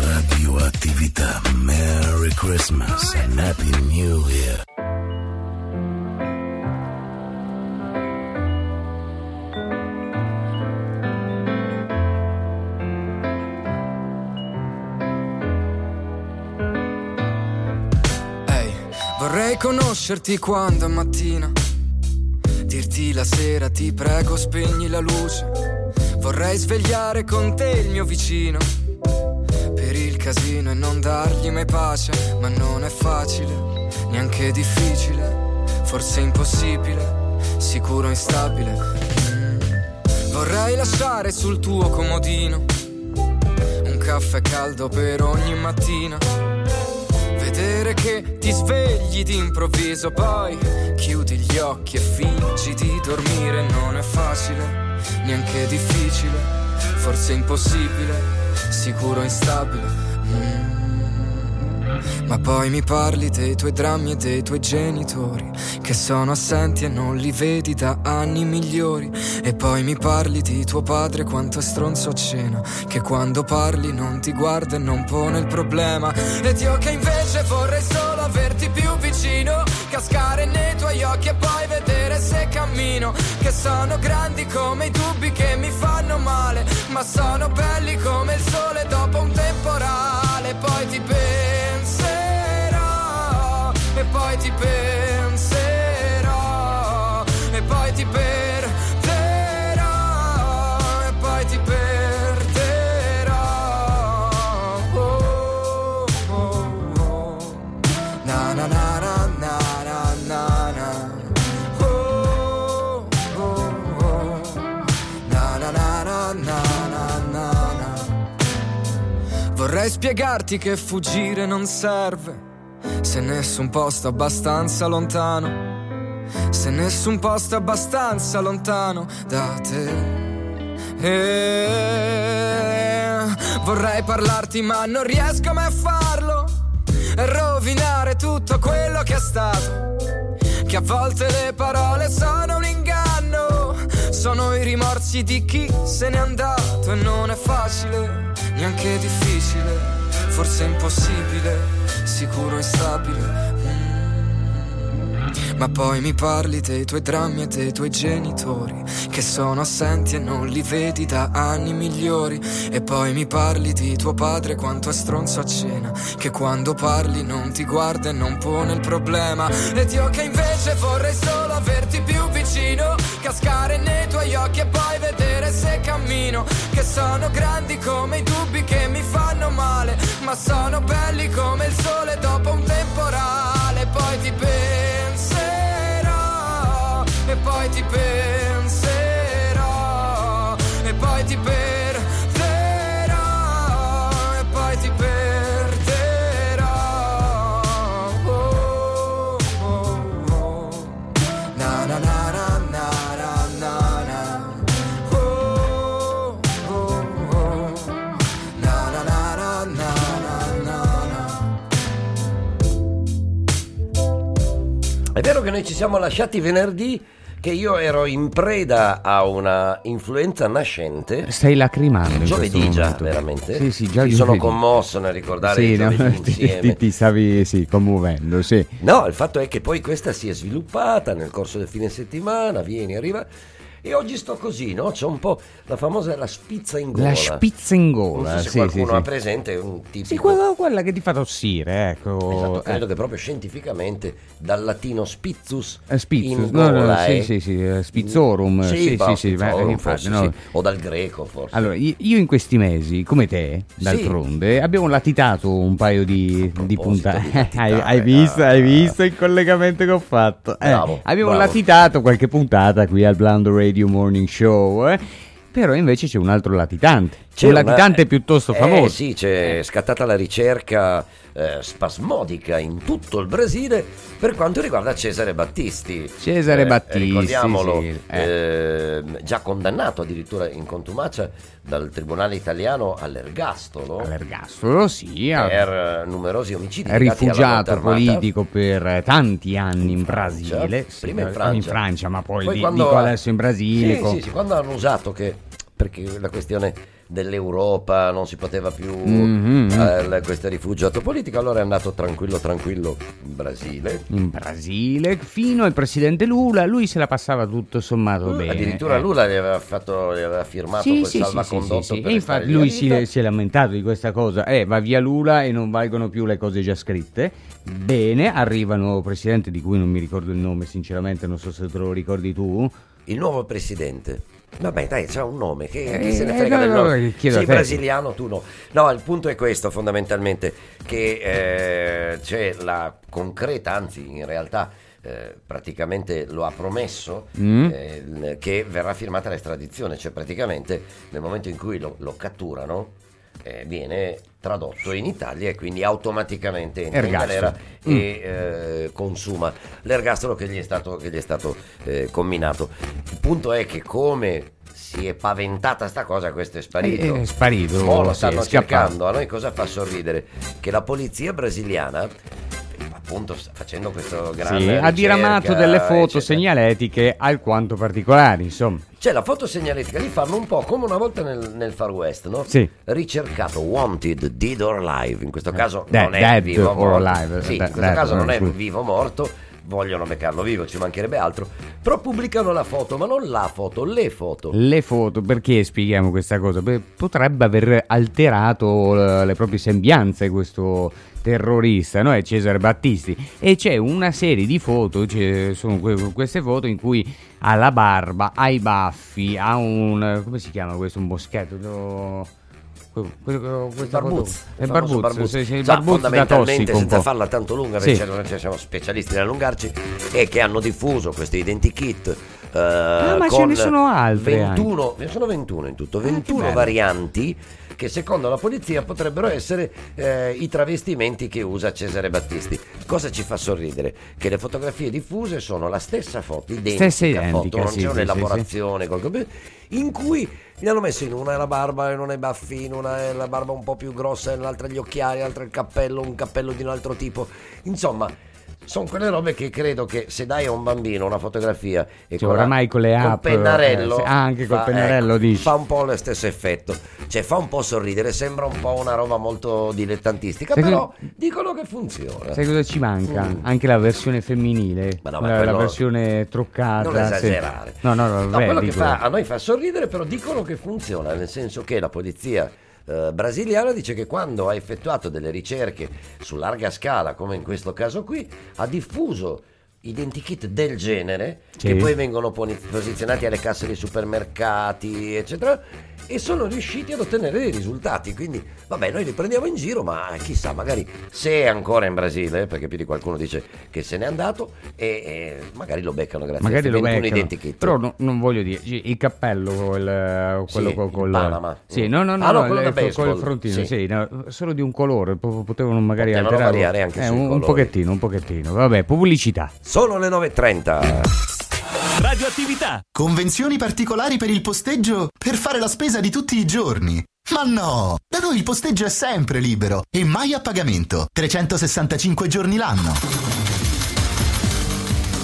[SPEAKER 12] Radioattività. Merry Christmas and Happy New Year.
[SPEAKER 13] Conoscerti quando è mattina. Dirti la sera ti prego spegni la luce. Vorrei svegliare con te il mio vicino. Per il casino e non dargli mai pace. Ma non è facile, neanche difficile. Forse impossibile, sicuro instabile. Mm. Vorrei lasciare sul tuo comodino un caffè caldo per ogni mattina. Vedere che ti svegli d'improvviso, poi chiudi gli occhi e fingi di dormire. Non è facile, neanche difficile, forse impossibile, sicuro instabile. Ma poi mi parli dei tuoi drammi e dei tuoi genitori che sono assenti e non li vedi da anni migliori. E poi mi parli di tuo padre quanto è stronzo a cena, che quando parli non ti guarda e non pone il problema. Ed io che invece vorrei solo averti più vicino, cascare nei tuoi occhi e poi vedere se cammino. Che sono grandi come i dubbi che mi fanno male, ma sono belli come il sole dopo un temporale. Poi ti penserò e poi ti penserò e poi ti perderò e poi ti perderò. Oh, oh, oh. Na na na na na na na na. Oh, oh, oh. Na na na na na na na na. Vorrei spiegarti che fuggire non serve se nessun posto abbastanza lontano. Se nessun posto abbastanza lontano da te. E vorrei parlarti ma non riesco mai a farlo. Rovinare tutto quello che è stato. Che a volte le parole sono un inganno. Sono i rimorsi di chi se n'è andato e non è facile, neanche difficile, forse impossibile, sicuro instabile. Mm. Ma poi mi parli dei tuoi drammi e dei tuoi genitori che sono assenti e non li vedi da anni migliori. E poi mi parli di tuo padre quanto è stronzo a cena, che quando parli non ti guarda e non pone il problema. Ed io che invece vorrei solo averti più vicino, cascare nei tuoi occhi e poi vedere se cammino. Che sono grandi come i dubbi che mi fanno male, ma sono belli come il sole dopo un temporale. Poi ti penserò e poi ti penserò ti perderò e poi ti perderò. Oh, oh, oh. Na na na na na na na na. Oh, oh, oh. Na na na na na na na na.
[SPEAKER 6] È vero che noi ci siamo lasciati venerdì che io ero in preda a una influenza nascente.
[SPEAKER 5] Stai lacrimando.
[SPEAKER 6] Giovedì già,
[SPEAKER 5] momento.
[SPEAKER 6] veramente.
[SPEAKER 5] Sì, sì, già
[SPEAKER 6] Mi sono
[SPEAKER 5] giovedì.
[SPEAKER 6] commosso nel ricordare
[SPEAKER 5] Sì,
[SPEAKER 6] i
[SPEAKER 5] no, [laughs] ti,
[SPEAKER 6] insieme.
[SPEAKER 5] ti- ti stavi sì, commuovendo, sì.
[SPEAKER 6] No, il fatto è che poi questa si è sviluppata nel corso del fine settimana, vieni, arriva. E oggi sto così, no? C'è un po' la famosa la spizza in gola.
[SPEAKER 5] La spizza in gola,
[SPEAKER 6] Non so se
[SPEAKER 5] sì,
[SPEAKER 6] qualcuno
[SPEAKER 5] sì, sì.
[SPEAKER 6] ha presente un tipico.
[SPEAKER 5] Sì, quella, quella che ti fa tossire, ecco.
[SPEAKER 6] Esatto, credo
[SPEAKER 5] eh.
[SPEAKER 6] che proprio scientificamente dal latino spizzus
[SPEAKER 5] Eh, spizzus,
[SPEAKER 6] in
[SPEAKER 5] no, no,
[SPEAKER 6] gola,
[SPEAKER 5] sì,
[SPEAKER 6] eh.
[SPEAKER 5] sì, sì, eh, spizzorum,
[SPEAKER 6] Sì,
[SPEAKER 5] sì,
[SPEAKER 6] bah,
[SPEAKER 5] sì, sì,
[SPEAKER 6] forse
[SPEAKER 5] no.
[SPEAKER 6] sì. o dal greco forse.
[SPEAKER 5] Allora, io in questi mesi, come te, d'altronde, abbiamo latitato un paio di, di puntate. [laughs] hai, hai visto, hai visto il collegamento che ho fatto? Eh,
[SPEAKER 6] Bravo,
[SPEAKER 5] abbiamo
[SPEAKER 6] bravo.
[SPEAKER 5] latitato qualche puntata qui al Blando Radio Morning Show, eh. Però invece c'è un altro latitante.
[SPEAKER 6] C'è
[SPEAKER 5] un
[SPEAKER 6] una-
[SPEAKER 5] latitante piuttosto
[SPEAKER 6] Eh,
[SPEAKER 5] famoso.
[SPEAKER 6] sì, c'è scattata la ricerca eh, spasmodica in tutto il Brasile per quanto riguarda Cesare Battisti.
[SPEAKER 5] Cesare
[SPEAKER 6] Eh,
[SPEAKER 5] Battisti,
[SPEAKER 6] ricordiamolo,
[SPEAKER 5] sì,
[SPEAKER 6] eh, già condannato addirittura in contumacia dal tribunale italiano all'ergastolo.
[SPEAKER 5] All'ergastolo, sì. ha-
[SPEAKER 6] Per eh, numerosi omicidi.
[SPEAKER 5] È rifugiato politico per tanti anni in Brasile, sì,
[SPEAKER 6] prima in
[SPEAKER 5] eh,
[SPEAKER 6] Francia.
[SPEAKER 5] ma poi,
[SPEAKER 6] Poi
[SPEAKER 5] di-
[SPEAKER 6] quando-
[SPEAKER 5] dico adesso in Brasile.
[SPEAKER 6] Sì,
[SPEAKER 5] con-
[SPEAKER 6] sì, sì, quando hanno usato che perché la questione dell'Europa non si poteva più
[SPEAKER 5] Mhm.
[SPEAKER 6] eh, questo rifugiato politico, allora è andato tranquillo tranquillo in Brasile.
[SPEAKER 5] in Brasile fino al presidente Lula, lui se la passava tutto sommato bene.
[SPEAKER 6] Addirittura
[SPEAKER 5] eh.
[SPEAKER 6] Lula gli aveva, fatto, gli aveva firmato
[SPEAKER 5] Sì,
[SPEAKER 6] quel
[SPEAKER 5] sì, sì, sì,
[SPEAKER 6] salvacondotto
[SPEAKER 5] sì, sì.
[SPEAKER 6] per
[SPEAKER 5] E infatti lui si, si è lamentato di questa cosa. Eh, va via Lula e non valgono più le cose già scritte. Bene, arriva il nuovo presidente di cui non mi ricordo il nome, sinceramente, non so se te lo ricordi tu.
[SPEAKER 6] Il nuovo presidente. Vabbè, dai, c'ha un nome. Che,
[SPEAKER 5] Eh,
[SPEAKER 6] chi se ne
[SPEAKER 5] eh,
[SPEAKER 6] frega
[SPEAKER 5] no,
[SPEAKER 6] del
[SPEAKER 5] no,
[SPEAKER 6] nome?
[SPEAKER 5] no, a
[SPEAKER 6] Sei brasiliano, tu no. No, il punto è questo, fondamentalmente, che eh, c'è la concreta, anzi, in realtà. eh, praticamente lo ha promesso
[SPEAKER 5] Mm.
[SPEAKER 6] eh, che verrà firmata l'estradizione, cioè praticamente nel momento in cui lo, lo catturano eh, viene tradotto in Italia e quindi automaticamente entra in galera
[SPEAKER 5] Mm.
[SPEAKER 6] e eh, consuma l'ergastolo che gli è stato, che gli è stato eh, comminato. Il punto è che come si è paventata sta cosa, questo è sparito.
[SPEAKER 5] È- è sparito,
[SPEAKER 6] Mo lo stanno
[SPEAKER 5] è scappato.
[SPEAKER 6] cercando. A noi cosa fa sorridere? Che la polizia brasiliana, appunto sta facendo questo grande
[SPEAKER 5] Sì, ha diramato delle foto
[SPEAKER 6] eccetera.
[SPEAKER 5] segnaletiche alquanto particolari, insomma.
[SPEAKER 6] Cioè la foto segnaletica li fanno un po' come una volta nel, nel Far West, no?
[SPEAKER 5] Sì.
[SPEAKER 6] Ricercato, wanted, dead or alive. In questo caso
[SPEAKER 5] Dead-
[SPEAKER 6] non è
[SPEAKER 5] dead
[SPEAKER 6] vivo o
[SPEAKER 5] or
[SPEAKER 6] morto.
[SPEAKER 5] alive,
[SPEAKER 6] Sì, in
[SPEAKER 5] dead-
[SPEAKER 6] questo
[SPEAKER 5] dead,
[SPEAKER 6] caso non è vivo morto. Vogliono beccarlo vivo, ci mancherebbe altro. Però pubblicano la foto, ma non la foto, le foto.
[SPEAKER 5] Le foto, perché spieghiamo questa cosa? Beh, potrebbe aver alterato eh, le proprie sembianze questo terrorista, no? È Cesare Battisti. E c'è una serie di foto, sono que- queste foto in cui ha la barba, ha i baffi, ha un... come si chiama questo? Un boschetto? No, que- que- questa foto-
[SPEAKER 6] Barbuzzo,
[SPEAKER 5] È
[SPEAKER 6] il
[SPEAKER 5] Barbuzzo, sì, sì, il
[SPEAKER 6] Già,
[SPEAKER 5] Barbuzzo da
[SPEAKER 6] fondamentalmente, senza farla tanto lunga,
[SPEAKER 5] Sì.
[SPEAKER 6] perché noi ci siamo specialisti nell'allungarci, e che hanno diffuso questi identikit. eh,
[SPEAKER 5] Ah, ma ce
[SPEAKER 6] con
[SPEAKER 5] ne sono altre
[SPEAKER 6] 21, ne sono 21 in tutto, 21
[SPEAKER 5] bello.
[SPEAKER 6] varianti che secondo la polizia potrebbero essere eh, i travestimenti che usa Cesare Battisti. Cosa ci fa sorridere? Che le fotografie diffuse sono la stessa foto, identica
[SPEAKER 5] Stessa identica,
[SPEAKER 6] foto, non
[SPEAKER 5] sì,
[SPEAKER 6] c'è
[SPEAKER 5] sì, sì,
[SPEAKER 6] un'elaborazione, qualcosa- in cui gli hanno messo in una la barba e non i baffi, in una è la barba un po' più grossa, nell'altra gli occhiali, l'altra il cappello, un cappello di un altro tipo. Insomma, sono quelle robe che credo che se dai a un bambino una fotografia e
[SPEAKER 5] Cioè, oramai con le
[SPEAKER 6] col
[SPEAKER 5] app,
[SPEAKER 6] pennarello,
[SPEAKER 5] eh, sì, anche col
[SPEAKER 6] fa-
[SPEAKER 5] pennarello
[SPEAKER 6] ecco,
[SPEAKER 5] dici.
[SPEAKER 6] fa un po' lo stesso effetto. Cioè fa un po' sorridere, sembra un po' una roba molto dilettantistica,
[SPEAKER 5] Sai
[SPEAKER 6] però
[SPEAKER 5] che-
[SPEAKER 6] dicono che funziona.
[SPEAKER 5] Sai cosa ci manca?
[SPEAKER 6] Mm.
[SPEAKER 5] Anche la versione femminile,
[SPEAKER 6] Ma no, ma
[SPEAKER 5] la, la
[SPEAKER 6] quello-
[SPEAKER 5] versione truccata.
[SPEAKER 6] Non
[SPEAKER 5] sì.
[SPEAKER 6] esagerare.
[SPEAKER 5] No, no, no,
[SPEAKER 6] No,
[SPEAKER 5] vabbè,
[SPEAKER 6] quello che
[SPEAKER 5] dico-
[SPEAKER 6] fa, a noi fa sorridere, però dicono che funziona, nel senso che la polizia eh, brasiliana dice che quando ha effettuato delle ricerche su larga scala, come in questo caso qui, ha diffuso identikit del genere
[SPEAKER 5] Sì.
[SPEAKER 6] che poi vengono posizionati alle casse dei supermercati, eccetera, e sono riusciti ad ottenere dei risultati. Quindi, vabbè, noi li prendiamo in giro, ma chissà, magari se è ancora in Brasile, perché più di qualcuno dice che se n'è andato, e, e magari lo beccano grazie
[SPEAKER 5] Magari
[SPEAKER 6] a
[SPEAKER 5] lo
[SPEAKER 6] questi 21
[SPEAKER 5] beccano.
[SPEAKER 6] identikit.
[SPEAKER 5] Però no- non voglio dire, il cappello, il- quello
[SPEAKER 6] Sì,
[SPEAKER 5] col,
[SPEAKER 6] il
[SPEAKER 5] col-
[SPEAKER 6] Panama.
[SPEAKER 5] Sì, no, no, no,
[SPEAKER 6] Ah, no,
[SPEAKER 5] no,
[SPEAKER 6] quello
[SPEAKER 5] il- col- frontino,
[SPEAKER 6] sì.
[SPEAKER 5] sì, no, solo di un colore, po- potevano magari
[SPEAKER 6] Potevano
[SPEAKER 5] alterarlo.
[SPEAKER 6] variare anche
[SPEAKER 5] Eh, un, un pochettino, un pochettino. Vabbè, pubblicità.
[SPEAKER 6] Sono le 9.30.
[SPEAKER 9] Radioattività.
[SPEAKER 14] Convenzioni particolari per il posteggio per fare la spesa di tutti i giorni. Ma no! Da noi il posteggio è sempre libero e mai a pagamento. 365 giorni l'anno.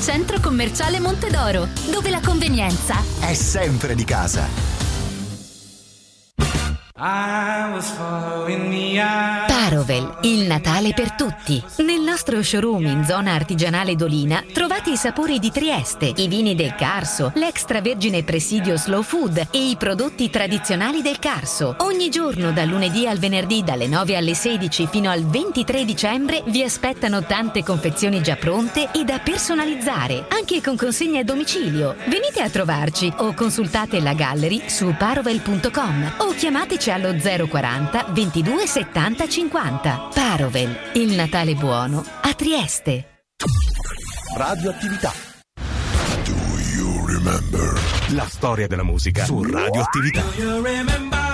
[SPEAKER 15] Centro commerciale Montedoro, dove la convenienza
[SPEAKER 14] È sempre di casa.
[SPEAKER 15] Parovel, il Natale per tutti. Nel nostro showroom in zona artigianale Dolina trovate i sapori di Trieste, i vini del Carso, l'extravergine presidio Slow Food e i prodotti tradizionali del Carso. Ogni giorno dal lunedì al venerdì dalle 9 alle 16 fino al 23 dicembre vi aspettano tante confezioni già pronte e da personalizzare, anche con consegne a domicilio. Venite a trovarci o consultate la gallery su parovel.com o chiamateci allo 040 22 70 50. Parovel, il Natale buono a Trieste.
[SPEAKER 9] Radioattività. La storia della musica su Radioattività.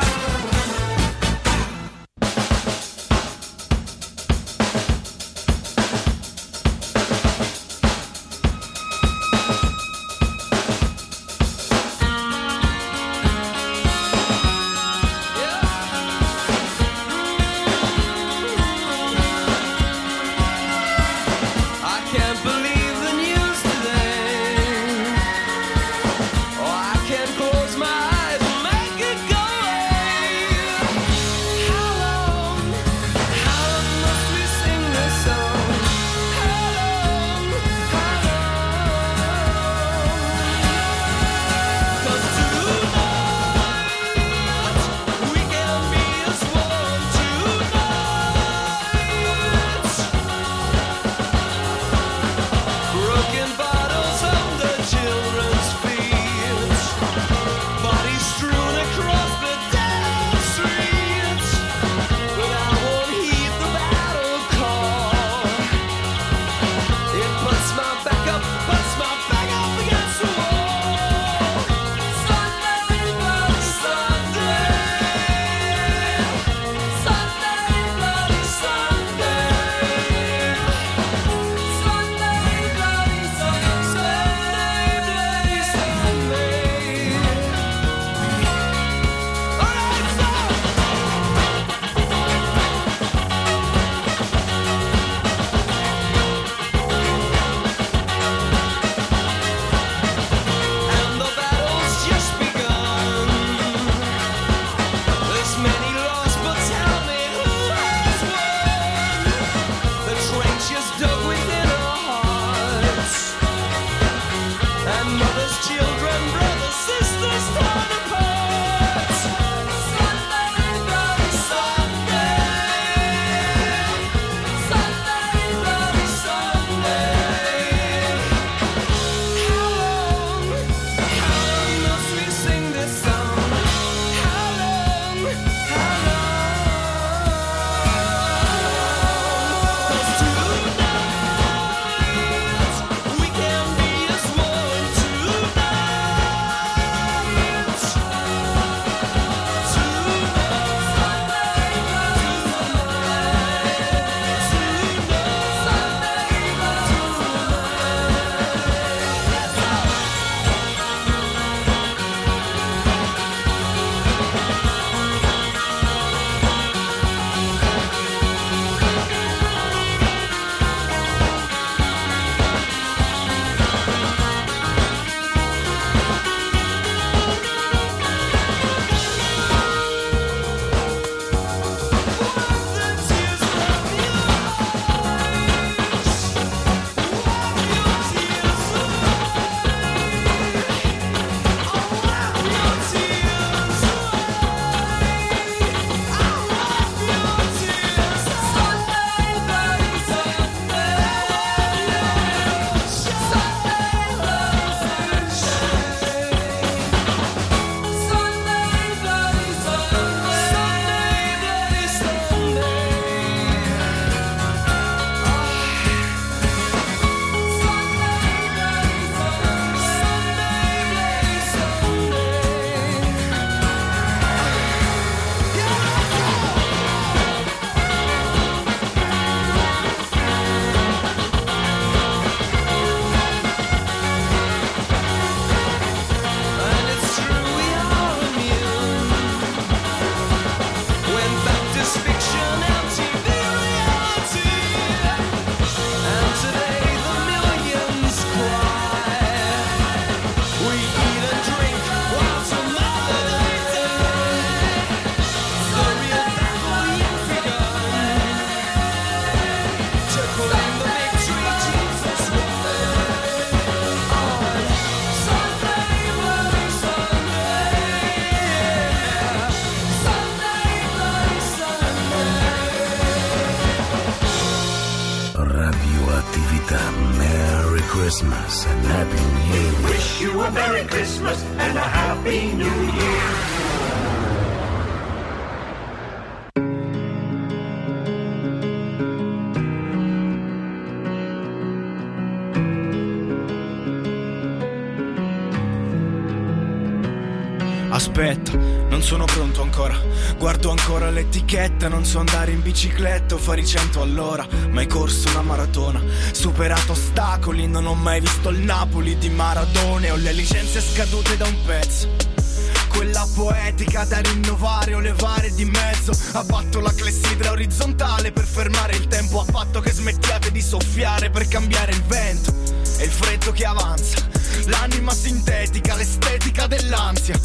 [SPEAKER 16] L'etichetta, non so andare in bicicletta o fare i cento all'ora. Mai corso una maratona, superato ostacoli, non ho mai visto il Napoli di Maradone. Ho le licenze scadute da un pezzo. Quella poetica da rinnovare o levare di mezzo. Abbatto la clessidra orizzontale per fermare il tempo. A patto che smettiate di soffiare per cambiare il vento. E il freddo che avanza. L'anima sintetica, l'estetica dell'ansia.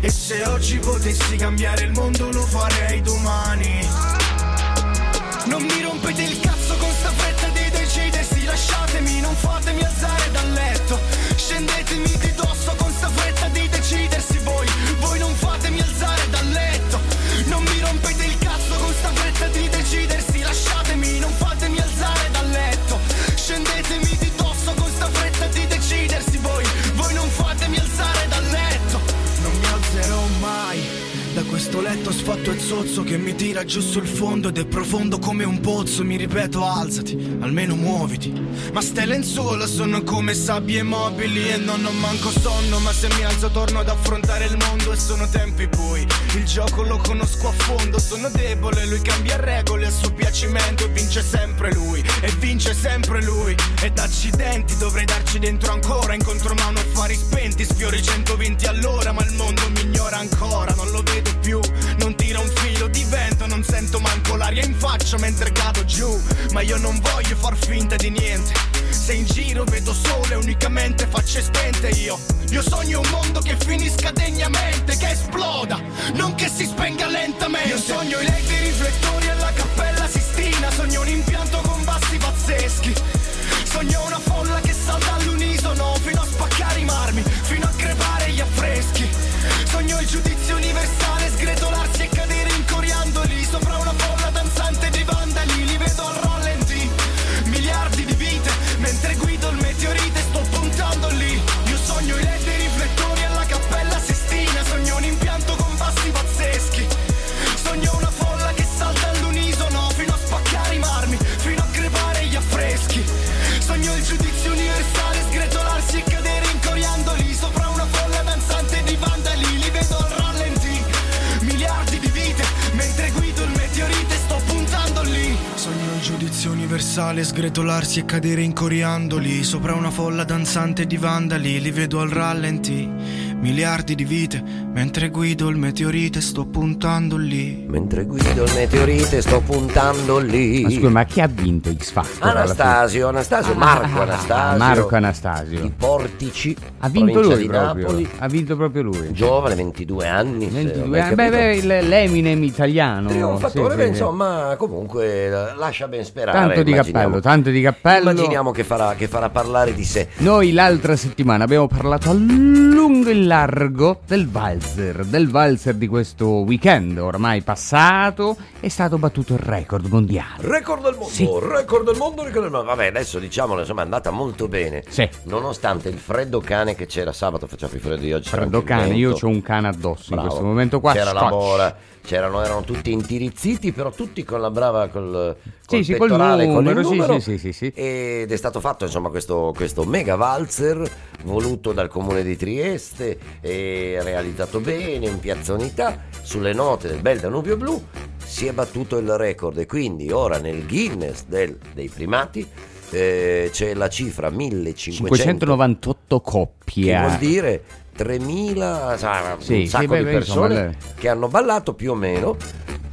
[SPEAKER 16] E se oggi potessi cambiare il mondo lo farei domani. Non mi rompete il cazzo con sta fretta di decidersi Lasciatemi, non fatemi alzare dal letto Scendetemi di dosso sfatto e zozzo che mi tira giù sul fondo ed è profondo come un pozzo. Mi ripeto, alzati, almeno muoviti. Ma ste lenzuola sono come sabbie mobili e non ho manco sonno. Ma se mi alzo torno ad affrontare il mondo e sono tempi bui. Il gioco lo conosco a fondo, sono debole. Lui cambia regole a suo piacimento e vince sempre lui. E vince sempre lui. Ed accidenti dovrei darci dentro ancora. In contromano affari spenti, sfiori 120 all'ora. Ma il mondo mi ignora ancora, non lo vedo più. Non tira un filo di vento, non sento manco l'aria in faccia mentre cado giù. Ma io non voglio far finta di niente. Se in giro vedo sole, unicamente facce spente io. Io sogno un mondo che finisca degnamente, che esploda, non che si spenga lentamente. Io sogno i letti riflettori alla cappella Sistina, sogno un impianto con bassi pazzeschi. Sogno una folla che salta all'unisono fino a spaccare universale, sgretolarsi e cadere in coriandoli sopra una folla danzante di vandali. Li vedo al rallenti, miliardi di vite, mentre guido il meteorite sto puntando lì. Mentre guido il meteorite sto puntando lì.
[SPEAKER 5] Ma scusa, ma chi ha vinto X Factor?
[SPEAKER 6] Anastasio, Anastasio, Marco
[SPEAKER 5] Ah,
[SPEAKER 6] Anastasio.
[SPEAKER 5] Marco Anastasio.
[SPEAKER 6] Di Portici.
[SPEAKER 5] Ha vinto lui
[SPEAKER 6] di
[SPEAKER 5] proprio.
[SPEAKER 6] Napoli.
[SPEAKER 5] Ha vinto proprio lui.
[SPEAKER 6] Giovane, 22 anni. se ho
[SPEAKER 5] 22
[SPEAKER 6] ben
[SPEAKER 5] anni. Beh, beh, il- l'Eminem italiano.
[SPEAKER 6] Trionfatore,
[SPEAKER 5] Sì,
[SPEAKER 6] beh, insomma, comunque lascia ben sperare.
[SPEAKER 5] Tanto di cappello, tanto di cappello.
[SPEAKER 6] Immaginiamo che farà, che farà parlare di sé.
[SPEAKER 5] Noi l'altra settimana abbiamo parlato a lungo e largo del valzer, del valzer di questo weekend ormai passato, è stato battuto il record mondiale.
[SPEAKER 6] Record del mondo,
[SPEAKER 5] Sì.
[SPEAKER 6] record del mondo, record del mondo. Vabbè, adesso diciamolo, insomma, è andata molto bene.
[SPEAKER 5] Sì.
[SPEAKER 6] Nonostante il freddo cane che c'era sabato, faceva più freddo di oggi.
[SPEAKER 5] Freddo cane, io ho un cane addosso in
[SPEAKER 6] Bravo.
[SPEAKER 5] questo momento qua.
[SPEAKER 6] C'era la
[SPEAKER 5] scotch.
[SPEAKER 6] mora, c'erano, erano tutti intirizziti, però tutti con la brava, col, col
[SPEAKER 5] Sì, sì, col
[SPEAKER 6] pettorale, con il
[SPEAKER 5] numero, sì,
[SPEAKER 6] numero.
[SPEAKER 5] sì, sì.
[SPEAKER 6] Ed è stato fatto, insomma, questo, questo mega valzer voluto dal comune di Trieste realizzato bene, in piazza Unità, sulle note del bel Danubio Blu. Si è battuto il record e quindi ora nel Guinness del- dei primati eh, c'è la cifra 1500
[SPEAKER 5] 598 coppie.
[SPEAKER 6] che vuol dire 3000 sa,
[SPEAKER 5] Sì,
[SPEAKER 6] un
[SPEAKER 5] sì,
[SPEAKER 6] sacco
[SPEAKER 5] beh,
[SPEAKER 6] di persone
[SPEAKER 5] insomma,
[SPEAKER 6] che hanno ballato più o meno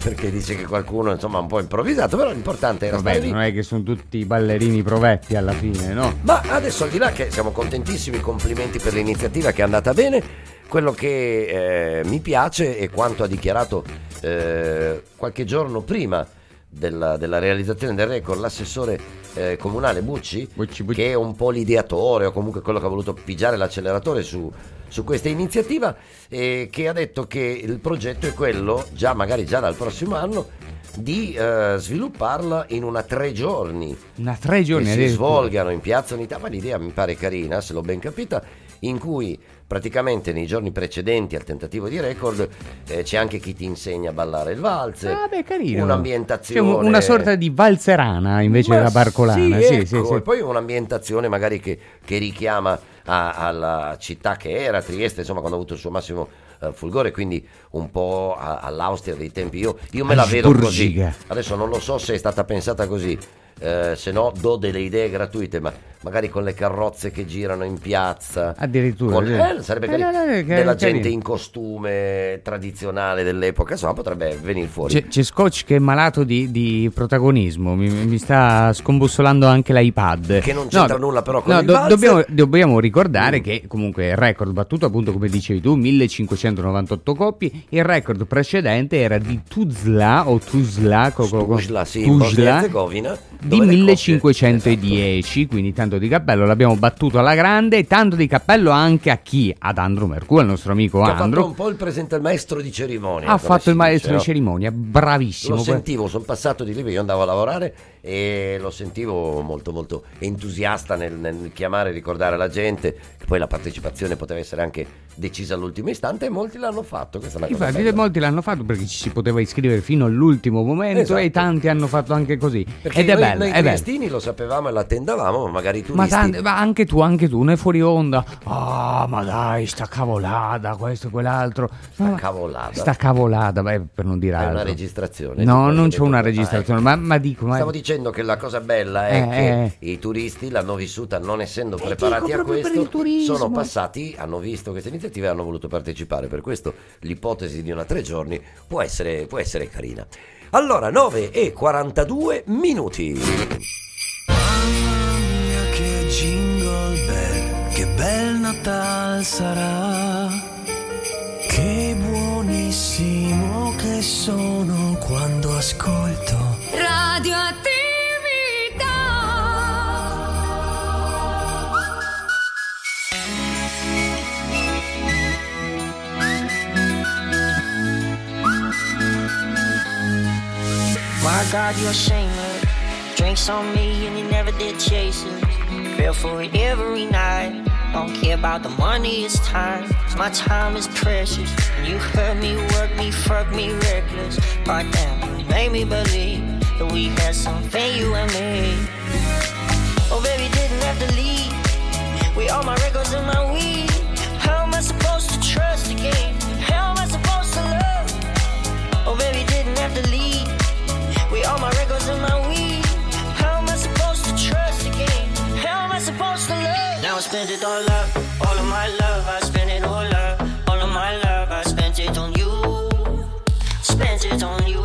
[SPEAKER 6] perché dice che qualcuno insomma ha un po' improvvisato però l'importante era
[SPEAKER 5] Vabbè, non è che sono tutti ballerini provetti alla fine, no?
[SPEAKER 6] ma adesso al di là che siamo contentissimi complimenti per l'iniziativa che è andata bene quello che eh, mi piace è quanto ha dichiarato eh, qualche giorno prima della, della realizzazione del record l'assessore eh, comunale Bucci, che è un po' l'ideatore o comunque quello che ha voluto pigiare l'acceleratore su, su questa iniziativa e che ha detto che il progetto è quello, già magari già dal prossimo anno, di eh, svilupparla in una tre giorni.
[SPEAKER 5] Una tre giorni
[SPEAKER 6] che si svolgano in piazza Unità, ma l'idea mi pare carina, se l'ho ben capita, in cui praticamente nei giorni precedenti al tentativo di record eh, c'è anche chi ti insegna a ballare il valzer,
[SPEAKER 5] Ah, beh, carino.
[SPEAKER 6] un'ambientazione...
[SPEAKER 5] Cioè, un- una sorta di valzerana invece
[SPEAKER 6] Ma
[SPEAKER 5] della barcolana.
[SPEAKER 6] Sì,
[SPEAKER 5] Sì,
[SPEAKER 6] ecco,
[SPEAKER 5] sì, sì.
[SPEAKER 6] E poi un'ambientazione magari che, che richiama a- alla città che era, Trieste, insomma, quando ha avuto il suo massimo eh, fulgore, quindi un po' all'Austria dei tempi. Io, io me la vedo così. Adesso non lo so se è stata pensata così. eh, se no do delle idee gratuite ma magari con le carrozze che girano in piazza.
[SPEAKER 5] Addirittura,
[SPEAKER 6] con- eh, sarebbe
[SPEAKER 5] Eh,
[SPEAKER 6] carino.
[SPEAKER 5] no, no, è
[SPEAKER 6] della
[SPEAKER 5] carino.
[SPEAKER 6] gente in costume tradizionale dell'epoca insomma potrebbe venire fuori.
[SPEAKER 5] C'è, c'è Scotch che è malato di, di protagonismo, mi, mi sta scombussolando anche l'iPad.
[SPEAKER 6] Che non c'entra nulla però con
[SPEAKER 5] no,
[SPEAKER 6] il
[SPEAKER 5] do- dobbiamo, dobbiamo ricordare che comunque il record battuto appunto come dicevi tu, 1598 coppie, il record precedente era di Tuzla o Tuzla, co- co-
[SPEAKER 6] Tuzla, sì, e Herzegovina,
[SPEAKER 5] di
[SPEAKER 6] dove le
[SPEAKER 5] 1510, quindi tanto di cappello l'abbiamo battuto alla grande tanto di cappello anche a chi? Ad Andrew Mercure, il nostro amico
[SPEAKER 6] che ha fatto
[SPEAKER 5] Andrew.
[SPEAKER 6] un po' il presente il maestro di cerimonia
[SPEAKER 5] Ha fatto il maestro
[SPEAKER 6] dice,
[SPEAKER 5] di cerimonia, bravissimo.
[SPEAKER 6] Lo sentivo, sono passato di lì, perché io andavo a lavorare e lo sentivo molto molto entusiasta nel, nel chiamare e ricordare la gente, che poi la partecipazione poteva essere anche decisa all'ultimo istante e molti l'hanno fatto, questa è una cosa
[SPEAKER 5] Infatti,
[SPEAKER 6] bella.
[SPEAKER 5] molti l'hanno fatto perché ci si poteva iscrivere fino all'ultimo momento
[SPEAKER 6] Esatto.
[SPEAKER 5] e tanti hanno fatto anche così.
[SPEAKER 6] Perché
[SPEAKER 5] Ed è
[SPEAKER 6] noi,
[SPEAKER 5] bello,
[SPEAKER 6] noi
[SPEAKER 5] è
[SPEAKER 6] triestini lo sapevamo e l'attendavamo, ma magari i
[SPEAKER 5] Ma, tanti- ma anche tu, anche tu, ne fuori onda. Ah, ma dai, sta cavolata, questo e quell'altro.
[SPEAKER 6] Sta
[SPEAKER 5] Ma-
[SPEAKER 6] cavolata.
[SPEAKER 5] Sta cavolata, beh, per non dire
[SPEAKER 6] È
[SPEAKER 5] altro.
[SPEAKER 6] una registrazione.
[SPEAKER 5] No, non c'è una
[SPEAKER 6] Ah,
[SPEAKER 5] registrazione, ma, ma dico, ma
[SPEAKER 6] Stavo dicendo che la cosa bella è
[SPEAKER 5] Eh,
[SPEAKER 6] che i turisti l'hanno vissuta non essendo preparati
[SPEAKER 5] dico
[SPEAKER 6] a questo, sono passati, hanno visto questa iniziativa e hanno voluto partecipare. Per questo l'ipotesi di una tre giorni può essere, può essere carina. Allora, 9 e 42 minuti.
[SPEAKER 7] Mamma mia che jingle bell, che bel Natal sarà. Che buonissimo che sono quando ascolto.
[SPEAKER 11] My God, you're shameless. Drinks on me and you never did chase it. Feel for it every night. Don't care about the money, it's time. my time is precious. You hurt me, work me, fuck me reckless. But damn, you made me believe that we had something, you and me. Oh, baby, didn't have to leave. With all my records and my weed. How am I supposed to trust again? How am I supposed to love? Oh, baby, didn't have to leave. With all my records and my weed. How am I supposed to trust again? How am I supposed to love? Now I spent it all up, all of my love. I spent it all up, all of my love. I spent it on you, spent it on you.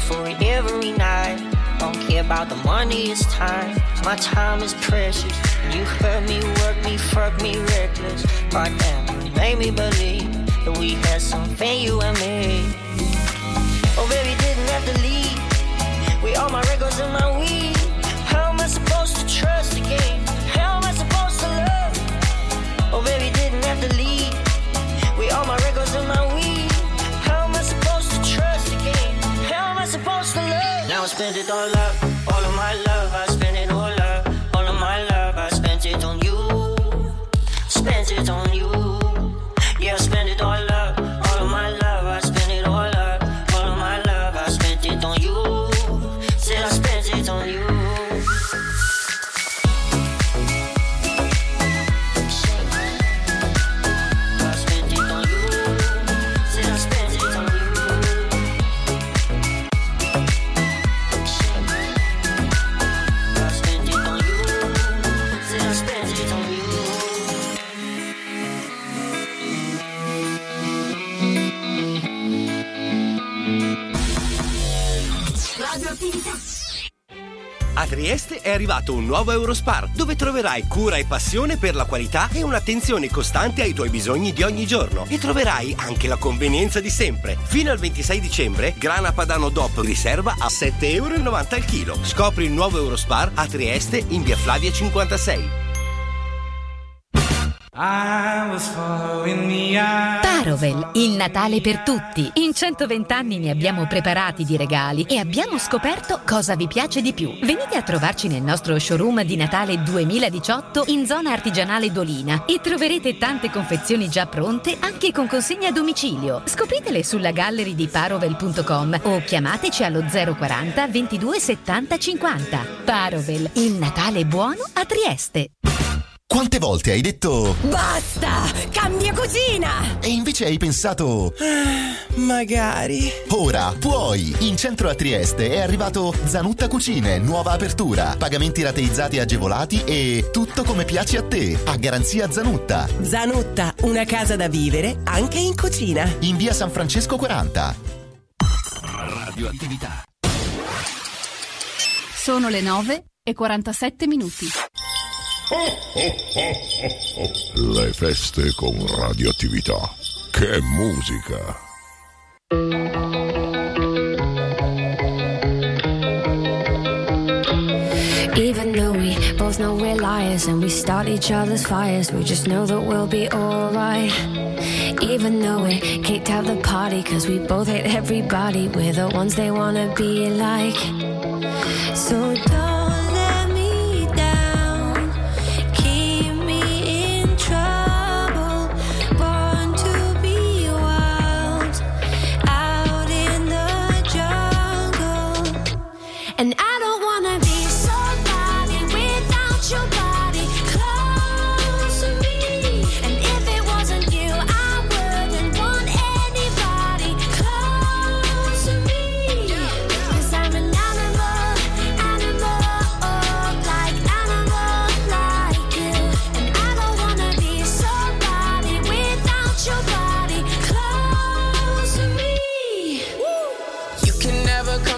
[SPEAKER 11] for it every night. Don't care about the money, it's time. my time is precious. You hurt me, work me, fuck me reckless. But damn, you made me believe that we had something, you and me. Love? Now I
[SPEAKER 17] Arrivato un nuovo Eurospar, dove troverai cura e passione per la qualità e un'attenzione costante ai tuoi bisogni di ogni giorno. E troverai anche la convenienza di sempre. Fino al 26 dicembre, grana padano DOP riserva a 7,90 euro al chilo. Scopri il nuovo Eurospar a Trieste in via Flavia 56.
[SPEAKER 15] Parovel, il Natale per tutti. In 120 anni ne abbiamo preparati di regali e abbiamo scoperto cosa vi piace di più. Venite a trovarci nel nostro showroom di Natale 2018 in zona artigianale Dolina e troverete tante confezioni già pronte anche con consegna a domicilio. Scopritele sulla gallery di parovel.com o chiamateci allo 040 22 70 50. Parovel, il Natale buono a Trieste.
[SPEAKER 14] Quante volte hai detto
[SPEAKER 18] Basta! Cambia cucina!
[SPEAKER 14] e invece hai pensato
[SPEAKER 18] Magari.
[SPEAKER 14] Ora puoi! In centro a Trieste è arrivato Zanutta Cucine, nuova apertura, pagamenti rateizzati agevolati e tutto come piace a te, a garanzia Zanutta.
[SPEAKER 18] Zanutta, una casa da vivere anche in cucina.
[SPEAKER 14] In via San Francesco 40.
[SPEAKER 9] Radioattività.
[SPEAKER 19] Sono le 9 e 47 minuti.
[SPEAKER 1] Le feste con radioattività. Che musica!
[SPEAKER 20] Even though we both know we're liars and we start each other's fires, we just know that we'll be alright. Even though we kicked out the party, cause we both hate everybody, we're the ones they wanna be like. So don't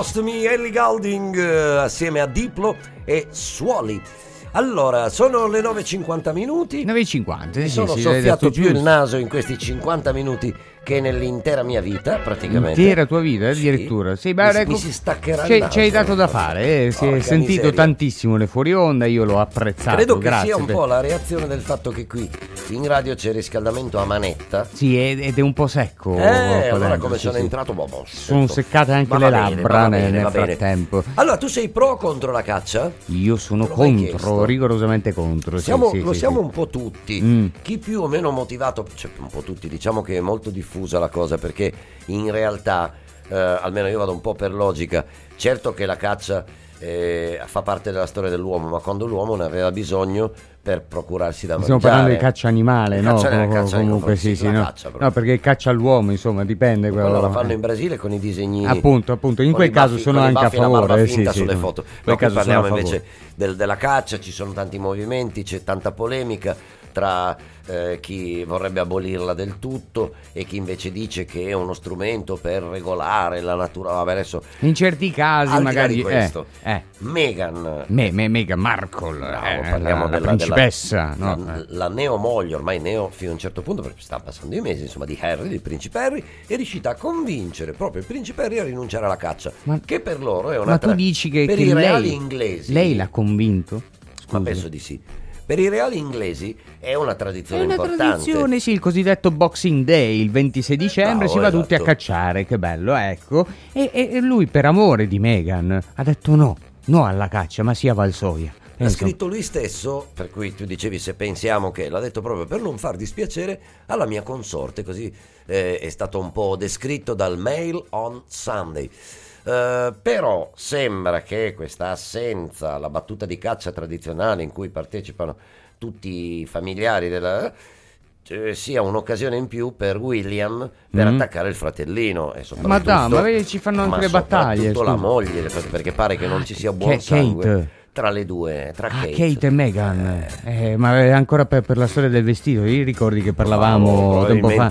[SPEAKER 20] Close to me,
[SPEAKER 6] Ellie Goulding eh, assieme a Diplo e Suoli. Allora, sono le 9.50 minuti.
[SPEAKER 5] 9.50,
[SPEAKER 6] Mi
[SPEAKER 5] sì,
[SPEAKER 6] sono
[SPEAKER 5] sì,
[SPEAKER 6] soffiato più il naso in questi 50 minuti che nell'intera mia vita, praticamente.
[SPEAKER 5] Intera tua vita, eh, addirittura. Sì,
[SPEAKER 6] Mi
[SPEAKER 5] beh,
[SPEAKER 6] si-
[SPEAKER 5] ecco,
[SPEAKER 6] mi si staccherà
[SPEAKER 5] ci,
[SPEAKER 6] naso,
[SPEAKER 5] hai dato da fare, eh, si è sentito
[SPEAKER 6] miseria.
[SPEAKER 5] tantissimo le fuori onda, io l'ho apprezzato.
[SPEAKER 6] Credo che sia un
[SPEAKER 5] per-
[SPEAKER 6] po' la reazione del fatto che qui in radio c'è riscaldamento a manetta.
[SPEAKER 5] Sì, ed è un po' secco.
[SPEAKER 6] Eh, allora
[SPEAKER 5] dentro,
[SPEAKER 6] come
[SPEAKER 5] sì,
[SPEAKER 6] sono
[SPEAKER 5] sì.
[SPEAKER 6] entrato, boh, boh,
[SPEAKER 5] Sono seccate anche le
[SPEAKER 6] bene,
[SPEAKER 5] labbra nel,
[SPEAKER 6] bene,
[SPEAKER 5] nel
[SPEAKER 6] bene.
[SPEAKER 5] frattempo.
[SPEAKER 6] Allora, tu sei pro o contro la caccia?
[SPEAKER 5] Io sono contro, rigorosamente contro. sì,
[SPEAKER 6] Siamo-
[SPEAKER 5] sì,
[SPEAKER 6] lo
[SPEAKER 5] sì,
[SPEAKER 6] siamo
[SPEAKER 5] sì.
[SPEAKER 6] un po' tutti.
[SPEAKER 5] Mm.
[SPEAKER 6] Chi più o meno motivato, cioè un po' tutti, diciamo che è molto diffusa la cosa perché in realtà, eh, almeno io vado un po' per logica, certo che la caccia eh, fa parte della storia dell'uomo, ma quando l'uomo ne aveva bisogno per procurarsi da
[SPEAKER 5] Stiamo
[SPEAKER 6] mangiare.
[SPEAKER 5] parlando di caccia animale, no?
[SPEAKER 6] Caccia-
[SPEAKER 5] Com-
[SPEAKER 6] caccia-
[SPEAKER 5] comunque
[SPEAKER 6] sì,
[SPEAKER 5] sì, no.
[SPEAKER 6] caccia.
[SPEAKER 5] No, perché caccia all'uomo, insomma, dipende quello.
[SPEAKER 6] Quello la fanno in Brasile con i disegnini.
[SPEAKER 5] Appunto, appunto, in quel
[SPEAKER 6] i
[SPEAKER 5] caso
[SPEAKER 6] baffi-
[SPEAKER 5] sono anche a
[SPEAKER 6] baffi
[SPEAKER 5] favore, eh, sì, sì,
[SPEAKER 6] sulle
[SPEAKER 5] no.
[SPEAKER 6] foto. No,
[SPEAKER 5] sono
[SPEAKER 6] parliamo invece del- della caccia, ci sono tanti movimenti, c'è tanta polemica tra eh, chi vorrebbe abolirla del tutto e chi invece dice che è uno strumento per regolare la natura. Vabbè, adesso
[SPEAKER 5] In certi casi, magari.
[SPEAKER 6] di
[SPEAKER 5] eh,
[SPEAKER 6] questo,
[SPEAKER 5] eh.
[SPEAKER 6] Meghan
[SPEAKER 5] Me, me, Meghan Markle,
[SPEAKER 6] No,
[SPEAKER 5] eh,
[SPEAKER 6] parliamo
[SPEAKER 5] la, la
[SPEAKER 6] della,
[SPEAKER 5] principessa,
[SPEAKER 6] della-
[SPEAKER 5] no?
[SPEAKER 6] la, la neo moglie, ormai neo fino a un certo punto, perché sta passando i mesi, insomma, di Harry, del principe Harry, è riuscita a convincere proprio il principe Harry a rinunciare alla caccia, che per loro è una
[SPEAKER 5] Ma tu
[SPEAKER 6] tra-
[SPEAKER 5] dici che,
[SPEAKER 6] per
[SPEAKER 5] che
[SPEAKER 6] i reali
[SPEAKER 5] lei,
[SPEAKER 6] inglesi,
[SPEAKER 5] lei l'ha convinto?
[SPEAKER 6] ma
[SPEAKER 5] Scusi.
[SPEAKER 6] penso di sì. Per i reali inglesi è una
[SPEAKER 5] È
[SPEAKER 6] tradizione
[SPEAKER 5] una
[SPEAKER 6] importante.
[SPEAKER 5] tradizione, sì, il cosiddetto Boxing Day, il 26 dicembre
[SPEAKER 6] Bravo,
[SPEAKER 5] si va tutti a
[SPEAKER 6] esatto.
[SPEAKER 5] cacciare, che bello, ecco. E, e- lui, per amore di Meghan, ha detto no, no alla caccia, ma sia Valsoia.
[SPEAKER 6] L'ha
[SPEAKER 5] Penso-
[SPEAKER 6] scritto lui stesso, per cui tu dicevi se pensiamo che l'ha detto proprio per non far dispiacere alla mia consorte, così eh, è stato un po' descritto dal Mail on Sunday. Eh, però sembra che questa assenza, la battuta di caccia tradizionale in cui partecipano tutti i familiari della eh, sia un'occasione in più per William per
[SPEAKER 5] Mm.
[SPEAKER 6] attaccare il fratellino e
[SPEAKER 5] Ma dai, ma vedi, ci fanno anche
[SPEAKER 6] ma
[SPEAKER 5] le battaglie,
[SPEAKER 6] soprattutto la moglie perché pare che non ci sia buon
[SPEAKER 5] Che-
[SPEAKER 6] sangue
[SPEAKER 5] Kate.
[SPEAKER 6] tra le due tra
[SPEAKER 5] Ah,
[SPEAKER 6] Kate,
[SPEAKER 5] Kate e Meghan, Eh, ma è ancora per, per la storia del vestito, io ricordi che parlavamo
[SPEAKER 6] No,
[SPEAKER 5] tempo fa.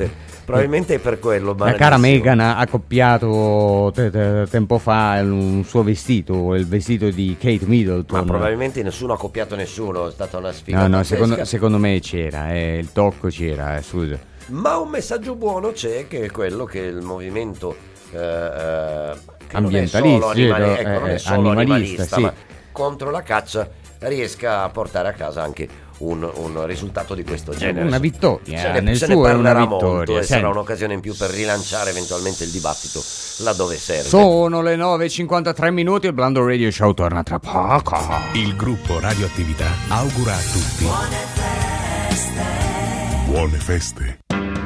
[SPEAKER 6] Probabilmente, è per quello
[SPEAKER 5] La cara. Meghan ha copiato te- te- tempo fa un suo vestito, il vestito di Kate Middleton.
[SPEAKER 6] ma probabilmente nessuno ha copiato nessuno è stata una sfiga
[SPEAKER 5] No, no, secondo, secondo me c'era, eh, il tocco c'era, eh, scusa.
[SPEAKER 6] ma un messaggio buono c'è che è quello che il movimento eh, eh,
[SPEAKER 5] Ambientalista,
[SPEAKER 6] animali- ecco,
[SPEAKER 5] eh, animalista,
[SPEAKER 6] animalista,
[SPEAKER 5] sì.
[SPEAKER 6] contro la caccia riesca a portare a casa anche un, un risultato di questo genere.
[SPEAKER 5] Una vittoria,
[SPEAKER 6] Se
[SPEAKER 5] eh,
[SPEAKER 6] ne,
[SPEAKER 5] nel
[SPEAKER 6] se ne
[SPEAKER 5] suo è una
[SPEAKER 6] parlerà molto
[SPEAKER 5] vittoria,
[SPEAKER 6] e sarà
[SPEAKER 5] senti.
[SPEAKER 6] un'occasione in più per rilanciare eventualmente il dibattito laddove serve.
[SPEAKER 5] Sono le 9.53 minuti, il Blando Radio Show torna tra poco.
[SPEAKER 9] Il gruppo Radioattività augura a tutti
[SPEAKER 1] Buone feste.
[SPEAKER 21] Something's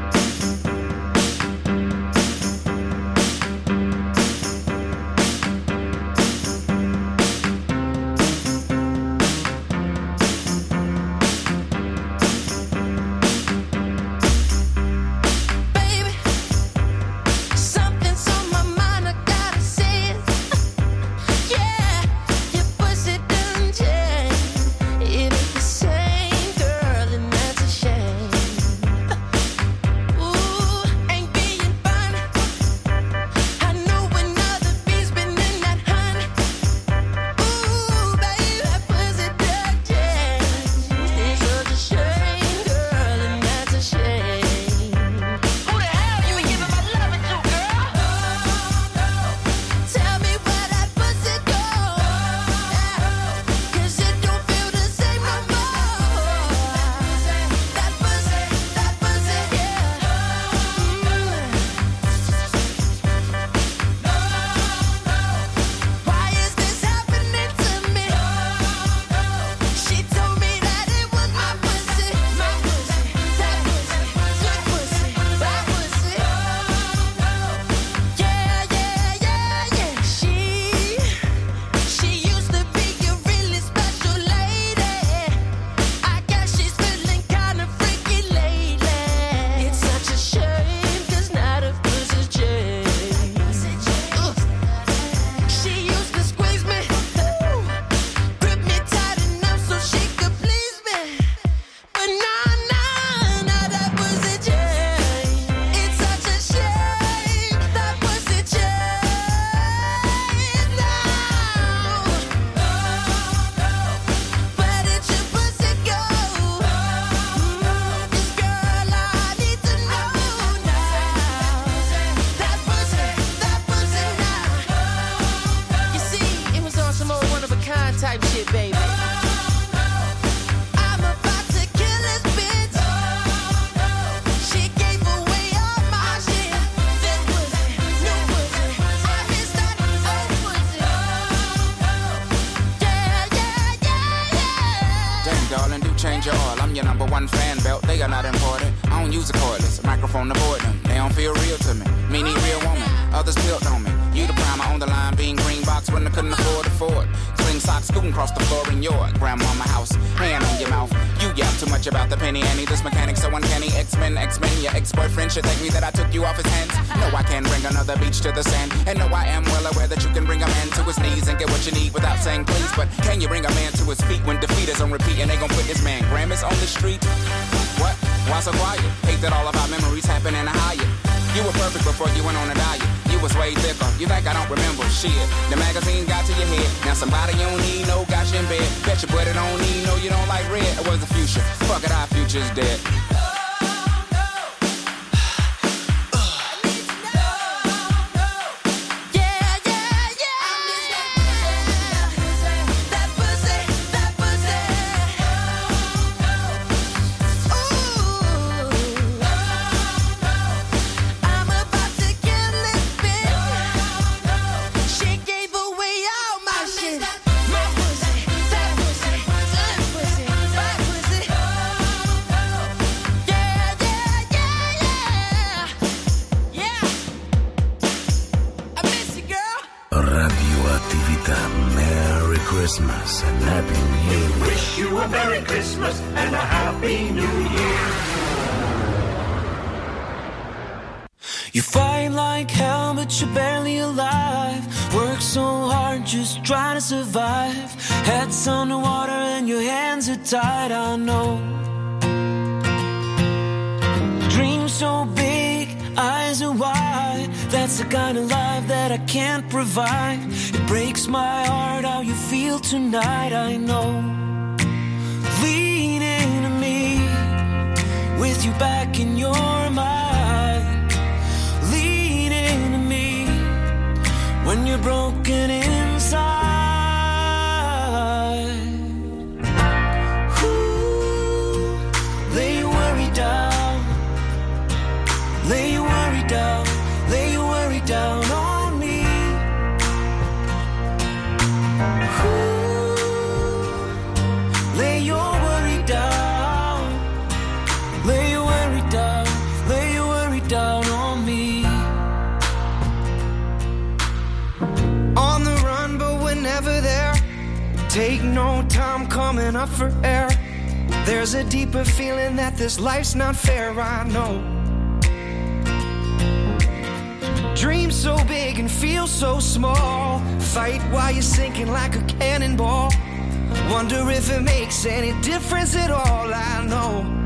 [SPEAKER 22] X-Men, X-Men. Your ex-boyfriend should thank me that I took you off his hands. No, I can bring another beach to the sand. And no, I am well aware that you can bring a man to his knees and get what you need without saying please. But can you bring a man to his feet when defeat is on repeat and they gon' put this man Grammys on the street? What? Why so quiet? Hate that all of our memories happen in a Hyatt. You were perfect before you went on a diet. You was way thicker. You think I don't remember shit? The magazine got to your head. Now somebody you don't need no got you in bed. Bet you but it don't need no you don't like red. It was the future. Fuck it, our future's dead.
[SPEAKER 23] Tied, I know. Dreams so big, eyes are wide. That's the kind of life that I can't provide. It breaks my heart how you feel tonight, I know. Lean into me with you back in your mind. Lean into me when you're broken
[SPEAKER 24] up for air. There's a deeper feeling that this life's not fair, I know. Dreams so big and feel so small. Fight while you're sinking like a cannonball. Wonder if it makes any difference at all, I know.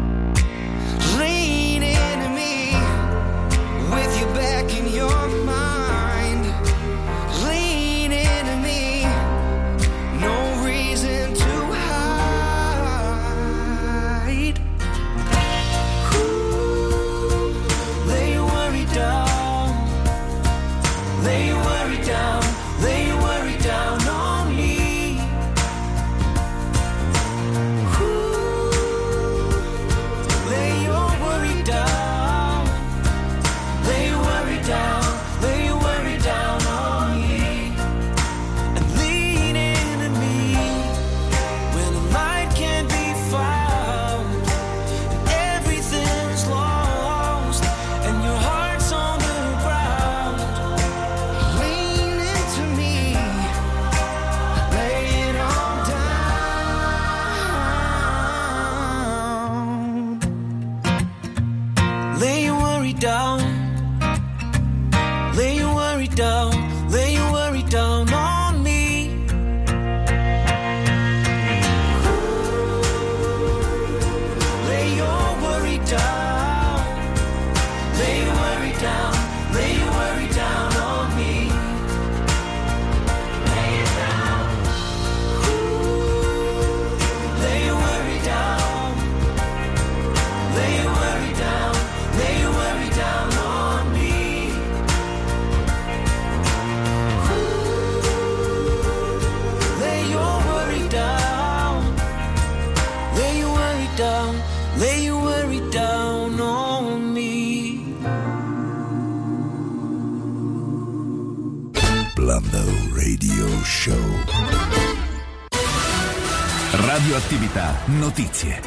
[SPEAKER 25] Notizie.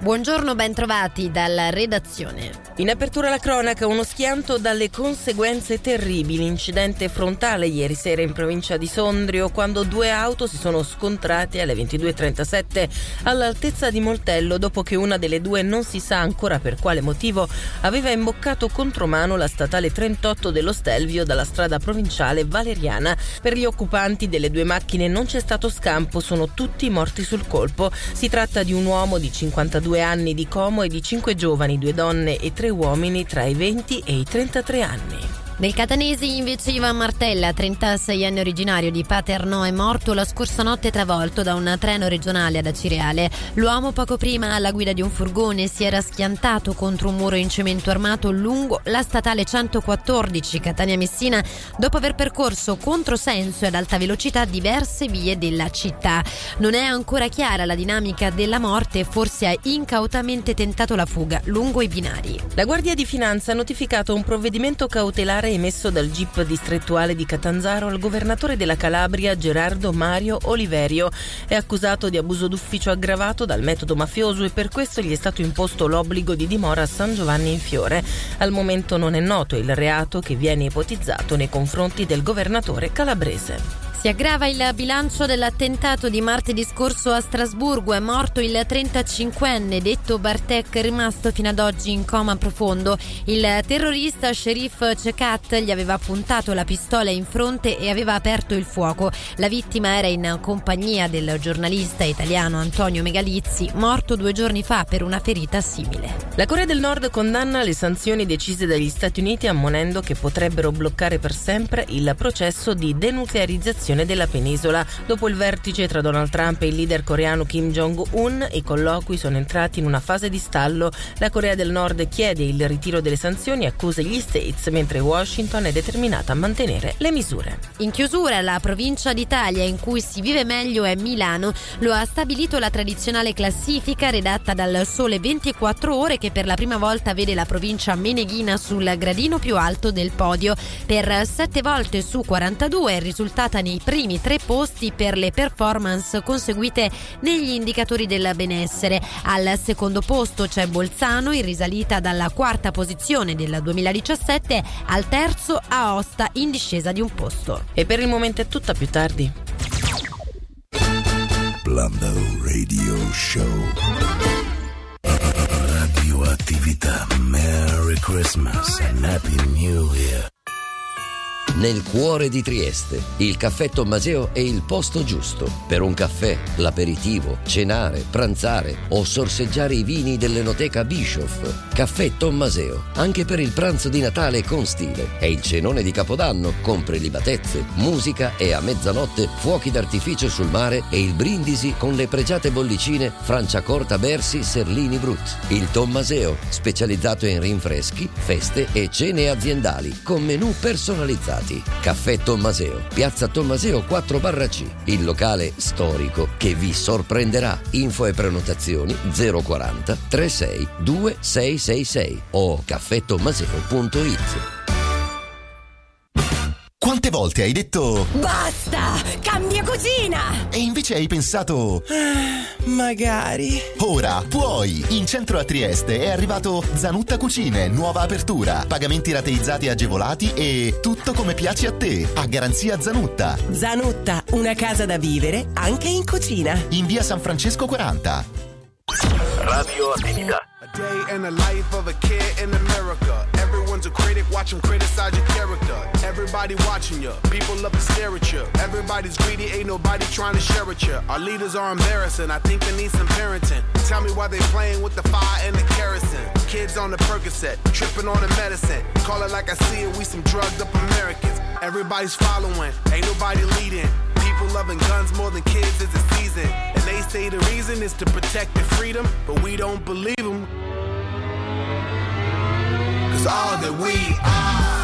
[SPEAKER 26] Buongiorno, bentrovati dalla redazione.
[SPEAKER 27] In apertura alla cronaca, uno schianto dalle conseguenze terribili. Incidente frontale ieri sera in provincia di Sondrio, quando due auto si sono scontrate alle 22.37 all'altezza di Moltello, dopo che una delle due, non si sa ancora per quale motivo, aveva imboccato contromano la statale 38 dello Stelvio dalla strada provinciale Valeriana. Per gli occupanti delle due macchine non c'è stato scampo, sono tutti morti sul colpo. Si tratta di un uomo di 52 anni di Como e di cinque giovani, due donne e tre uomini tra i 20 e i 33 anni.
[SPEAKER 26] Nel Catanesi invece Ivan Martella, 36 anni originario di Paternò, è morto la scorsa notte travolto da un treno regionale ad Acireale. L'uomo poco prima alla guida di un furgone si era schiantato contro un muro in cemento armato lungo la statale 114 Catania-Messina dopo aver percorso controsenso e ad alta velocità diverse vie della città. Non è ancora chiara la dinamica della morte forse ha incautamente tentato la fuga lungo i binari.
[SPEAKER 27] La Guardia di Finanza ha notificato un provvedimento cautelare emesso dal GIP distrettuale di Catanzaro al governatore della Calabria Gerardo Mario Oliverio. È accusato di abuso d'ufficio aggravato dal metodo mafioso e per questo gli è stato imposto l'obbligo di dimora a San Giovanni in Fiore. Al momento non è noto il reato che viene ipotizzato nei confronti del governatore calabrese.
[SPEAKER 26] Si aggrava il bilancio dell'attentato di martedì scorso a Strasburgo. È morto il 35enne detto Bartek, rimasto fino ad oggi in coma profondo. Il terrorista Sherif Cekat gli aveva puntato la pistola in fronte e aveva aperto il fuoco. La vittima era in compagnia del giornalista italiano Antonio Megalizzi, morto due giorni fa per una ferita simile.
[SPEAKER 27] La Corea del Nord condanna le sanzioni decise dagli Stati Uniti ammonendo che potrebbero bloccare per sempre il processo di denuclearizzazione della penisola. Dopo il vertice tra Donald Trump e il leader coreano Kim Jong-un, i colloqui sono entrati in una fase di stallo. La Corea del Nord chiede il ritiro delle sanzioni e accusa gli States, mentre Washington è determinata a mantenere le misure.
[SPEAKER 26] In chiusura, la provincia d'Italia in cui si vive meglio è Milano. Lo ha stabilito la tradizionale classifica redatta dal Sole 24 Ore che per la prima volta vede la provincia meneghina sul gradino più alto del podio. Per sette volte su 42 è risultata nei primi tre posti per le performance conseguite negli indicatori del benessere. Al secondo posto c'è Bolzano in risalita dalla quarta posizione del 2017 al terzo Aosta in discesa di un posto.
[SPEAKER 27] E per il momento è tutta più tardi.
[SPEAKER 12] Blando Radio Show. Radioattività. Merry Christmas and Happy New Year.
[SPEAKER 6] Nel cuore di Trieste, il caffè Tommaseo è il posto giusto per un caffè, l'aperitivo, cenare, pranzare o sorseggiare i vini dell'enoteca Bischoff. Caffè Tommaseo, anche per il pranzo di Natale con stile. E il cenone di Capodanno con prelibatezze, musica e a mezzanotte fuochi d'artificio sul mare e il brindisi con le pregiate bollicine Franciacorta Bersi Serlini Brut. Il Tommaseo, specializzato in rinfreschi, feste e cene aziendali con menù personalizzati. Caffè Tommaseo, Piazza Tommaseo 4 barra C, il locale storico che vi sorprenderà. Info e prenotazioni 040 36 2666 o caffettommaseo.it.
[SPEAKER 14] Quante volte hai detto
[SPEAKER 18] Basta! Cambia cucina!
[SPEAKER 14] e invece hai pensato
[SPEAKER 18] Magari.
[SPEAKER 14] Ora puoi! In centro a Trieste è arrivato Zanutta Cucine, nuova apertura, pagamenti rateizzati agevolati e tutto come piace a te, a garanzia Zanutta.
[SPEAKER 18] Zanutta, una casa da vivere anche in cucina.
[SPEAKER 14] In via San Francesco 40.
[SPEAKER 12] Radioattività.
[SPEAKER 24] A day in the life of a kid in America. Everyone's a critic, watch them criticize your character. Everybody watching you, people love to stare at you. Everybody's greedy, ain't nobody trying to share with you. Our leaders are embarrassing, I think they need some parenting. Tell me why they playing with the fire and the kerosene. Kids on the Percocet, tripping on the medicine. Call it like I see it, we some drugged up Americans. Everybody's following, ain't nobody leading. People loving guns more than kids is the season. And they say the reason is to protect their freedom, but we don't believe them. Cause all that we are.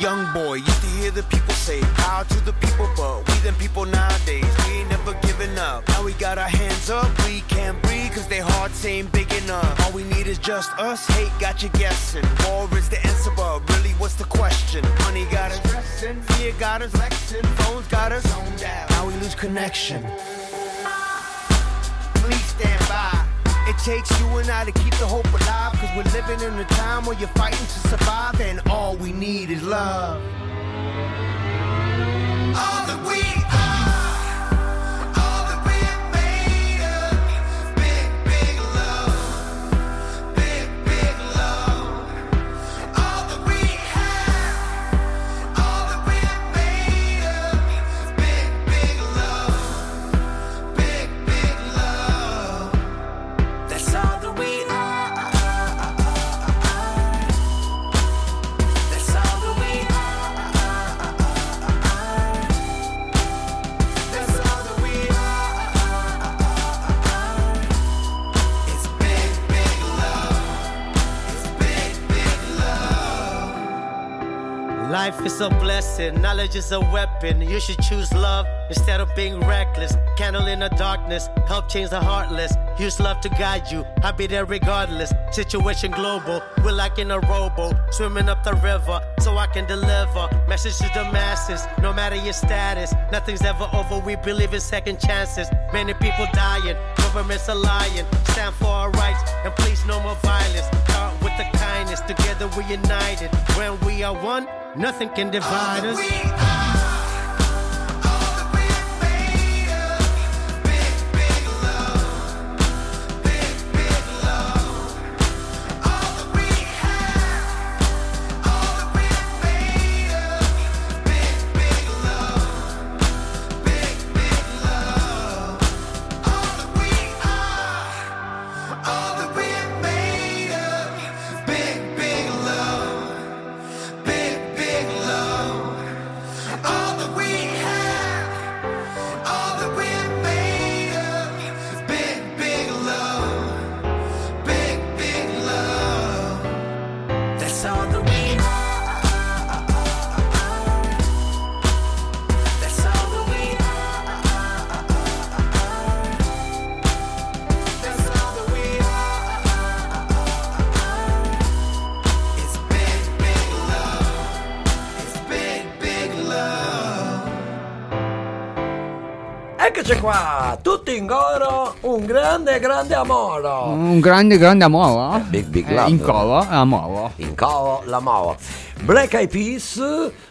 [SPEAKER 28] Young boy, used to hear the people say, Power to the people, but we them people nowadays, we ain't never giving up. Now we got our hands up, we can't breathe, cause their hearts ain't big enough. All we need is just us, hate got you guessing. War is the answer, but really, what's the question? Money got us stressing, fear got us flexing, phones got us zoned out. Now we lose connection. It takes you and I to keep the hope alive. Cause we're living in a time where you're fighting to survive, and all we need is love. All that we
[SPEAKER 29] is a blessing, knowledge is a weapon. You should choose love instead of being reckless. Candle in the darkness, help change the heartless. Use love to guide you, I'll be there regardless. Situation global, we're like in a rowboat, swimming up the river so I can deliver. Message to the masses, no matter your status. Nothing's ever over, we believe in second chances. Many people dying, governments are lying. Stand for our rights and please no more violence. Start with the kindness, together we're united. When we are one, nothing can divide us.
[SPEAKER 6] Eccoci qua, tutti in coro, un grande, grande amore.
[SPEAKER 5] Un grande, grande amore.
[SPEAKER 6] Big, big
[SPEAKER 5] Eh,
[SPEAKER 6] love.
[SPEAKER 5] in coro, amore.
[SPEAKER 6] In coro, l'amore. Black Eyed Peas,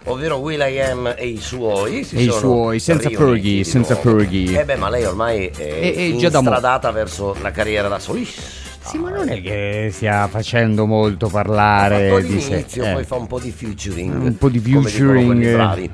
[SPEAKER 6] ovvero Will I Am e i suoi.
[SPEAKER 5] E i suoi, senza Fergie, senza. Fergie.
[SPEAKER 6] Eh beh, ma lei ormai è,
[SPEAKER 5] E- e già da mo-
[SPEAKER 6] instradata verso la carriera da solista.
[SPEAKER 5] Sì, ma non è che stia facendo molto parlare di sé.
[SPEAKER 6] all'inizio,
[SPEAKER 5] Eh.
[SPEAKER 6] poi fa un po' di featuring.
[SPEAKER 5] Un po' di
[SPEAKER 6] come
[SPEAKER 5] featuring,
[SPEAKER 6] quelli
[SPEAKER 5] eh.
[SPEAKER 6] bravi.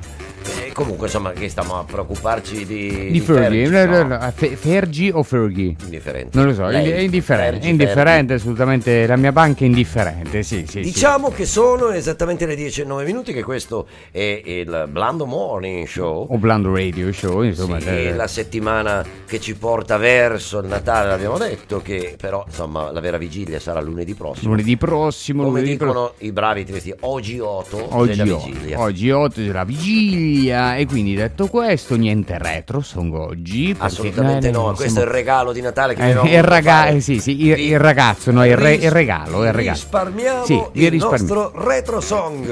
[SPEAKER 6] Comunque, insomma, che stiamo a preoccuparci di.
[SPEAKER 5] Di Fergie,
[SPEAKER 6] Fergie,
[SPEAKER 5] no,
[SPEAKER 6] no.
[SPEAKER 5] no, Fe- Fergie o Fergie?
[SPEAKER 6] Indifferente.
[SPEAKER 5] Non lo so,
[SPEAKER 6] Lei,
[SPEAKER 5] è indifferente,
[SPEAKER 6] Fergie,
[SPEAKER 5] indifferente assolutamente, la mia banca è indifferente, sì, sì, sì.
[SPEAKER 6] Diciamo che sono esattamente le 10 e 9 minuti, che questo è il Blando Morning Show.
[SPEAKER 5] O Blando Radio Show, insomma.
[SPEAKER 6] Sì,
[SPEAKER 5] eh,
[SPEAKER 6] la settimana che ci porta verso il Natale, l'abbiamo detto, che però insomma la vera vigilia sarà lunedì prossimo.
[SPEAKER 5] lunedì prossimo,
[SPEAKER 6] Come
[SPEAKER 5] lunedì pro-
[SPEAKER 6] dicono i bravi tedeschi, oggi 8
[SPEAKER 5] Oggi,
[SPEAKER 6] della vigilia.
[SPEAKER 5] oggi 8 della vigilia e quindi detto questo niente retro song oggi perché-
[SPEAKER 6] Assolutamente
[SPEAKER 5] eh,
[SPEAKER 6] no,
[SPEAKER 5] siamo-
[SPEAKER 6] questo è il regalo di Natale che
[SPEAKER 5] Eh, il, raga-
[SPEAKER 6] fare.
[SPEAKER 5] eh, sì, sì, il, il ragazzo, no, il, re- il regalo, il regalo.
[SPEAKER 6] Risparmiamo
[SPEAKER 5] Sì,
[SPEAKER 6] il
[SPEAKER 5] risparmi-
[SPEAKER 6] nostro retro song.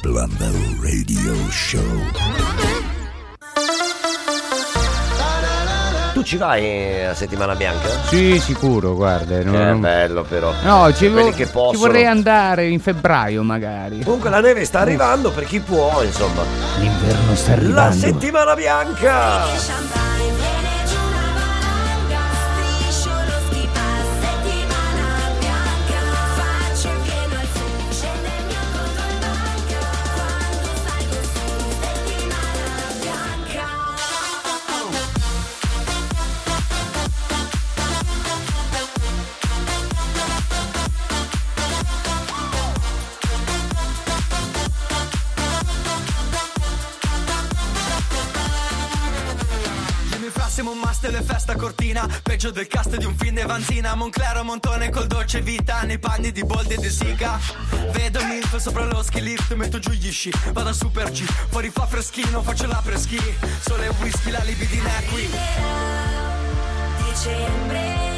[SPEAKER 12] Blando Radio Show.
[SPEAKER 6] Tu ci vai a settimana bianca?
[SPEAKER 5] Sì, sicuro, guarda. non-
[SPEAKER 6] È
[SPEAKER 5] non-
[SPEAKER 6] bello però.
[SPEAKER 5] No, ci, vo-
[SPEAKER 6] che
[SPEAKER 5] ci vorrei andare in febbraio magari.
[SPEAKER 6] Comunque la neve sta arrivando per chi può, insomma.
[SPEAKER 5] L'inverno sta
[SPEAKER 6] La
[SPEAKER 5] arrivando.
[SPEAKER 6] settimana bianca.
[SPEAKER 30] festa cortina Peggio del cast di un film di Vanzina. Monclero Montone col dolce vita Nei panni di Boldi e di Siga. Vedo Milf sopra lo ski lift Metto giù gli sci, vado a Super G. Fuori fa freschino, faccio la preschi Sole e whisky, la libidina è qui
[SPEAKER 1] Dicembre.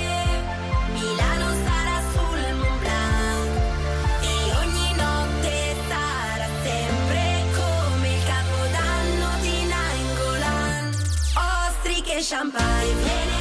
[SPEAKER 1] champagne.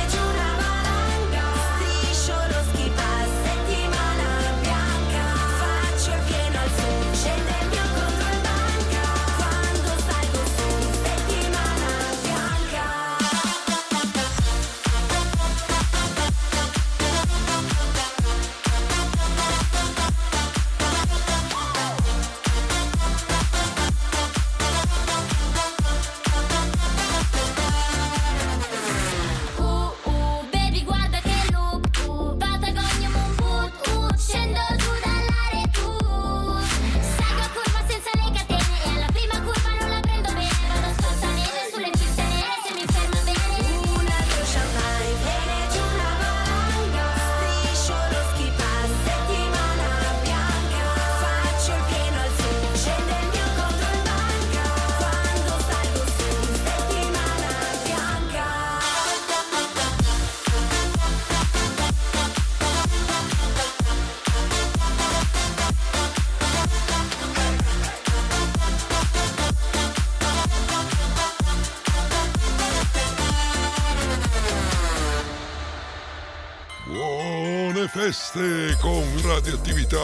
[SPEAKER 31] Este con
[SPEAKER 6] radioactividad.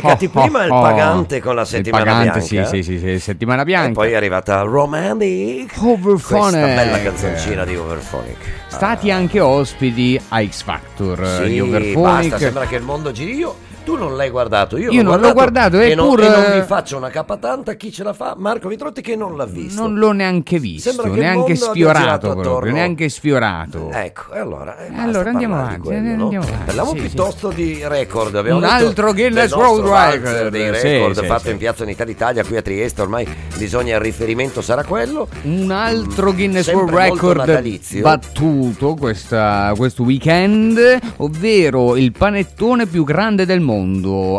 [SPEAKER 6] Beccati prima il pagante con la settimana
[SPEAKER 5] pagante,
[SPEAKER 6] bianca.
[SPEAKER 5] Sì, sì, sì, settimana bianca.
[SPEAKER 6] E poi è arrivata Romantic.
[SPEAKER 5] Overphonic.
[SPEAKER 6] Questa bella canzoncina di Overphonic.
[SPEAKER 5] Stati anche ospiti a X Factor
[SPEAKER 6] Sì,
[SPEAKER 5] di
[SPEAKER 6] basta,
[SPEAKER 5] Overphonic.
[SPEAKER 6] sembra che il mondo giri. Io, tu non l'hai guardato, io,
[SPEAKER 5] Io
[SPEAKER 6] l'ho
[SPEAKER 5] non l'ho guardato,
[SPEAKER 6] e, non,
[SPEAKER 5] eppure-
[SPEAKER 6] e non vi faccio una capatanta. Chi ce la fa? Marco Vitrotti che non l'ha visto.
[SPEAKER 5] Non l'ho neanche visto,
[SPEAKER 6] Sembra
[SPEAKER 5] neanche sfiorato proprio, neanche sfiorato.
[SPEAKER 6] Ecco, e allora, eh,
[SPEAKER 5] allora andiamo avanti,
[SPEAKER 6] quello, no?
[SPEAKER 5] andiamo avanti.
[SPEAKER 6] Parliamo
[SPEAKER 5] sì, sì.
[SPEAKER 6] piuttosto di record. Abbiamo
[SPEAKER 5] Un altro Guinness World Record.
[SPEAKER 6] dei
[SPEAKER 5] Sì,
[SPEAKER 6] record
[SPEAKER 5] sì,
[SPEAKER 6] fatto
[SPEAKER 5] sì.
[SPEAKER 6] in Piazza Unità d'Italia qui a Trieste. Ormai bisogna il riferimento sarà quello.
[SPEAKER 5] Un altro Guinness
[SPEAKER 6] Sempre
[SPEAKER 5] World Record battuto questa- questo weekend, ovvero il panettone più grande del mondo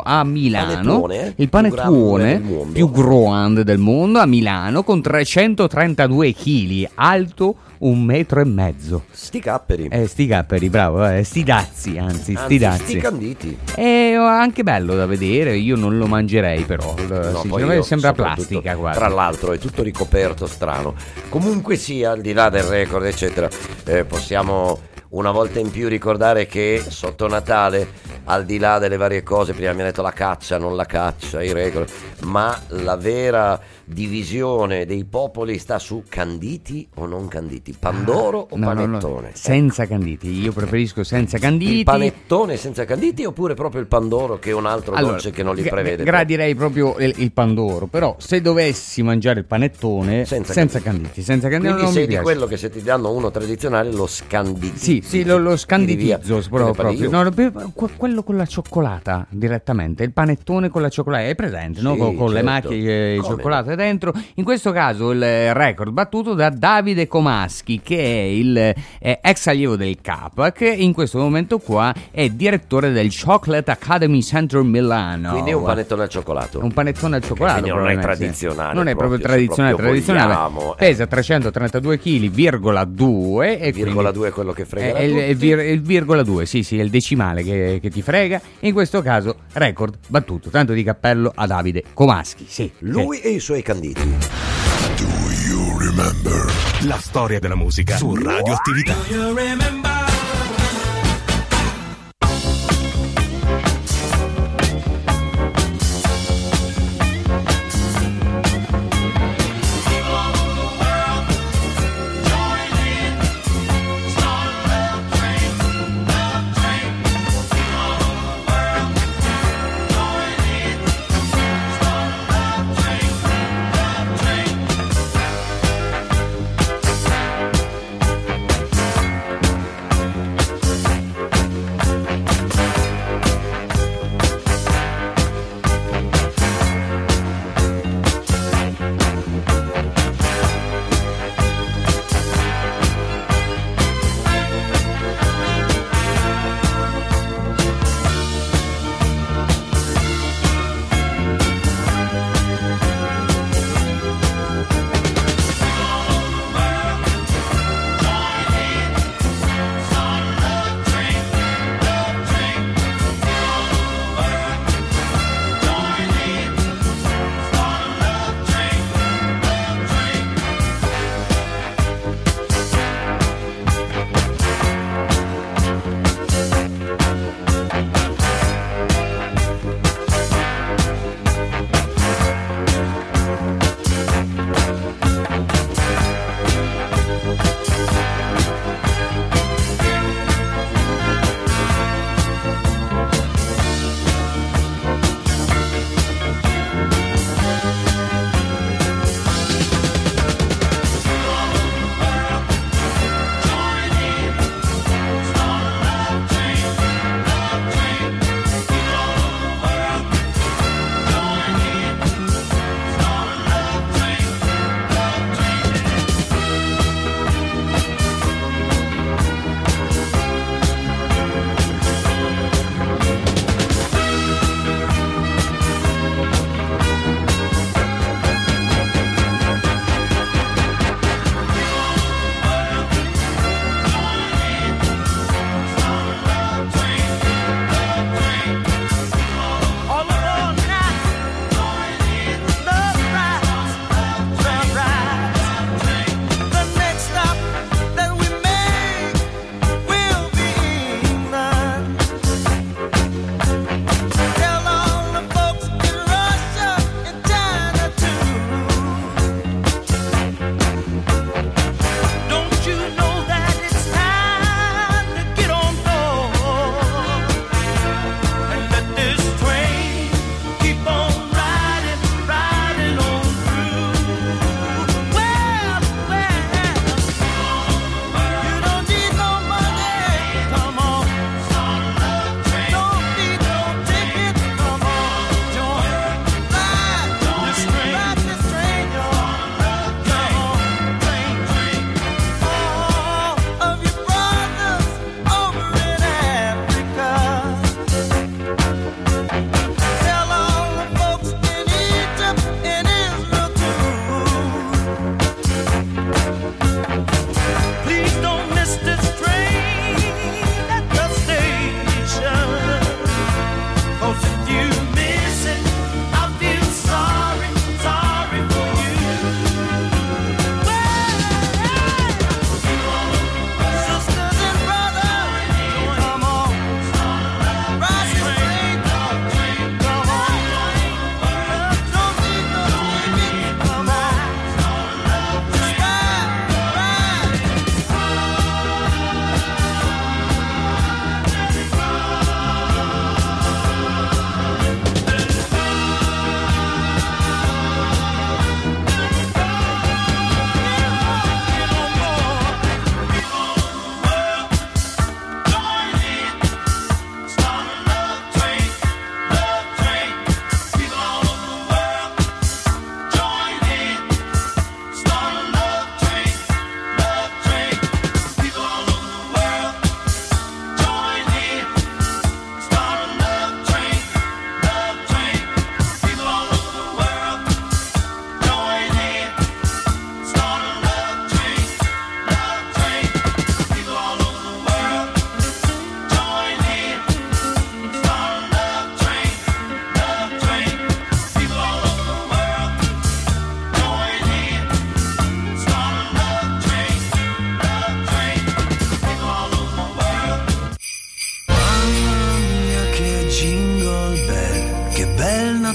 [SPEAKER 5] a Milano.
[SPEAKER 6] Panettone?
[SPEAKER 5] Il
[SPEAKER 6] Più grande
[SPEAKER 5] panettone
[SPEAKER 6] mondo.
[SPEAKER 5] più grande del mondo a Milano con 332 kg, alto un metro e mezzo.
[SPEAKER 6] Sti capperi.
[SPEAKER 5] Eh, sti capperi, bravo, eh, sti dazzi, anzi, sti
[SPEAKER 6] Anzi,
[SPEAKER 5] dazzi.
[SPEAKER 6] sti canditi.
[SPEAKER 5] È anche bello da vedere, io non lo mangerei però, il-
[SPEAKER 6] No,
[SPEAKER 5] sinceramente
[SPEAKER 6] io
[SPEAKER 5] sembra plastica quasi.
[SPEAKER 6] Tra l'altro è tutto ricoperto strano. Comunque sia, al di là del record, eccetera, eh, possiamo una volta in più ricordare che sotto Natale, al di là delle varie cose, prima mi ha detto la caccia, non la caccia, i record, ma la vera divisione dei popoli sta su canditi o non canditi, pandoro o
[SPEAKER 5] No, no, no,
[SPEAKER 6] panettone.
[SPEAKER 5] senza canditi, io preferisco senza canditi.
[SPEAKER 6] Il panettone senza canditi oppure proprio il pandoro che è un altro
[SPEAKER 5] Allora,
[SPEAKER 6] dolce che non li prevede?
[SPEAKER 5] Gradirei proprio il, il pandoro, però se dovessi mangiare il panettone senza, canditi, senza canditi
[SPEAKER 6] Quindi
[SPEAKER 5] non
[SPEAKER 6] sei di quello che se ti danno uno tradizionale lo scanditi.
[SPEAKER 5] Sì, sì, lo, lo scanditizzo proprio. Proprio.
[SPEAKER 6] io.
[SPEAKER 5] No, no, que- quello con la cioccolata direttamente, il panettone con la cioccolata, è presente, no?
[SPEAKER 6] Sì,
[SPEAKER 5] con, con le
[SPEAKER 6] certo.
[SPEAKER 5] macchie di
[SPEAKER 6] Come
[SPEAKER 5] cioccolata dentro. In questo caso il record battuto da Davide Comaschi, che è il eh, ex allievo del CAP, che in questo momento qua è direttore del Chocolate Academy Center Milano.
[SPEAKER 6] Quindi è un panettone al cioccolato.
[SPEAKER 5] Un panettone al cioccolato.
[SPEAKER 6] Quindi non è
[SPEAKER 5] sì.
[SPEAKER 6] tradizionale
[SPEAKER 5] Non è proprio, tradizionale,
[SPEAKER 6] proprio
[SPEAKER 5] tradizionale.
[SPEAKER 6] vogliamo, eh.
[SPEAKER 5] Pesa 332 kg, virgola 2 e
[SPEAKER 6] Virgola
[SPEAKER 5] quindi-
[SPEAKER 6] 2 è quello che frega
[SPEAKER 5] è, è vir- è il virgola 2, sì, sì, è il decimale che, che ti frega. In questo caso, record battuto. Tanto di cappello a Davide Comaschi. Sì,
[SPEAKER 6] Lui e i suoi canditi.
[SPEAKER 9] La storia della musica su radioattività.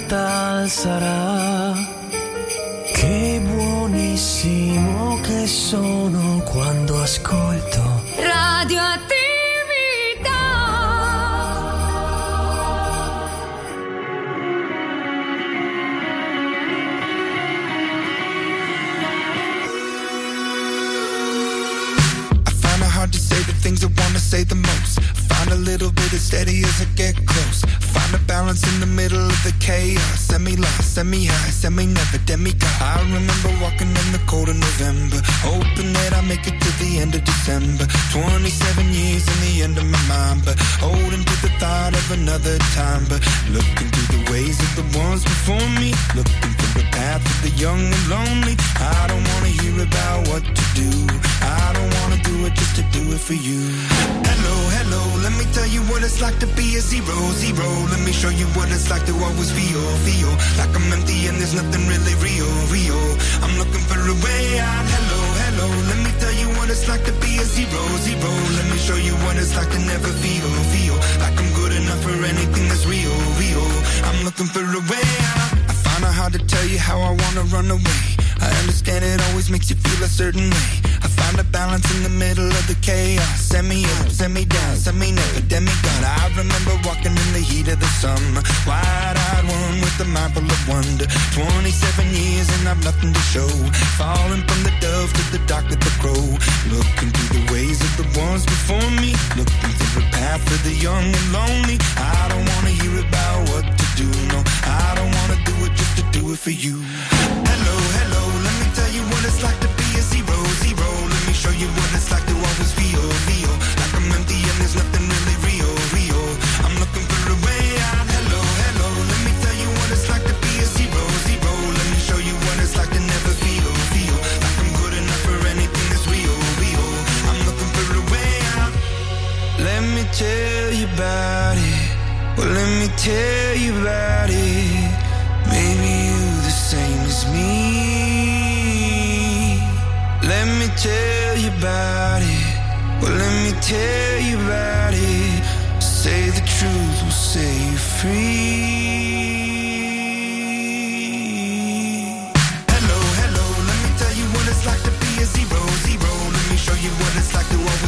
[SPEAKER 24] Qual sarà. Che buonissimo che sono quando ascolto.
[SPEAKER 21] Radioattività.
[SPEAKER 32] I find it hard to say the things I wanna say the most. I find a little bit of steady as I get middle of the chaos. Semi lost, semi high, semi never demigod. I remember walking in the cold of November, hoping that I make it to the end of December. 27 years in the end of my mind, but holding to the thought of another time. But looking through the ways of the ones before me, looking path of the young and lonely. I don't wanna hear about what to do. I don't wanna do it just to do it for you. Hello, hello, let me tell you what it's like to be a zero, zero. Let me show you what it's like to always feel, feel like I'm empty and there's nothing really real, real. I'm looking for a way out. Hello, hello, let me tell you what it's like to be a zero, zero. Let me show you what it's like to never feel, feel like I'm good enough for anything that's real, real. I'm looking for a way out. Out how to tell you how I wanna run away. I understand it always makes you feel a certain way. I find a balance in the middle of the chaos. Send me up, send me down, send me never demigod. I remember walking in the heat of the summer, wide-eyed one with a mind full of wonder. 27 years and I've nothing to show. Falling from the dove to the dark of the crow. Looking through the ways of the ones before me. Looking through the path of the young and lonely. I don't wanna hear about what to do. No, I don't wanna do it just to do it for you. It's like to be a zero, zero. Let me show you what it's like to always feel, feel like I'm empty and there's nothing really real, real. I'm looking for a way out. Hello, hello, let me tell you what it's like to be a zero, zero. Let me show you what it's like to never feel, feel like I'm good enough for anything that's real, real. I'm looking for a way out. Let me tell you about it. Well, let me tell you about it. Tell you about it. Well, let me tell you about it. Say the truth will set you free. Hello, hello, let me tell you what it's like to be a zero, zero. Let me show you what it's like to always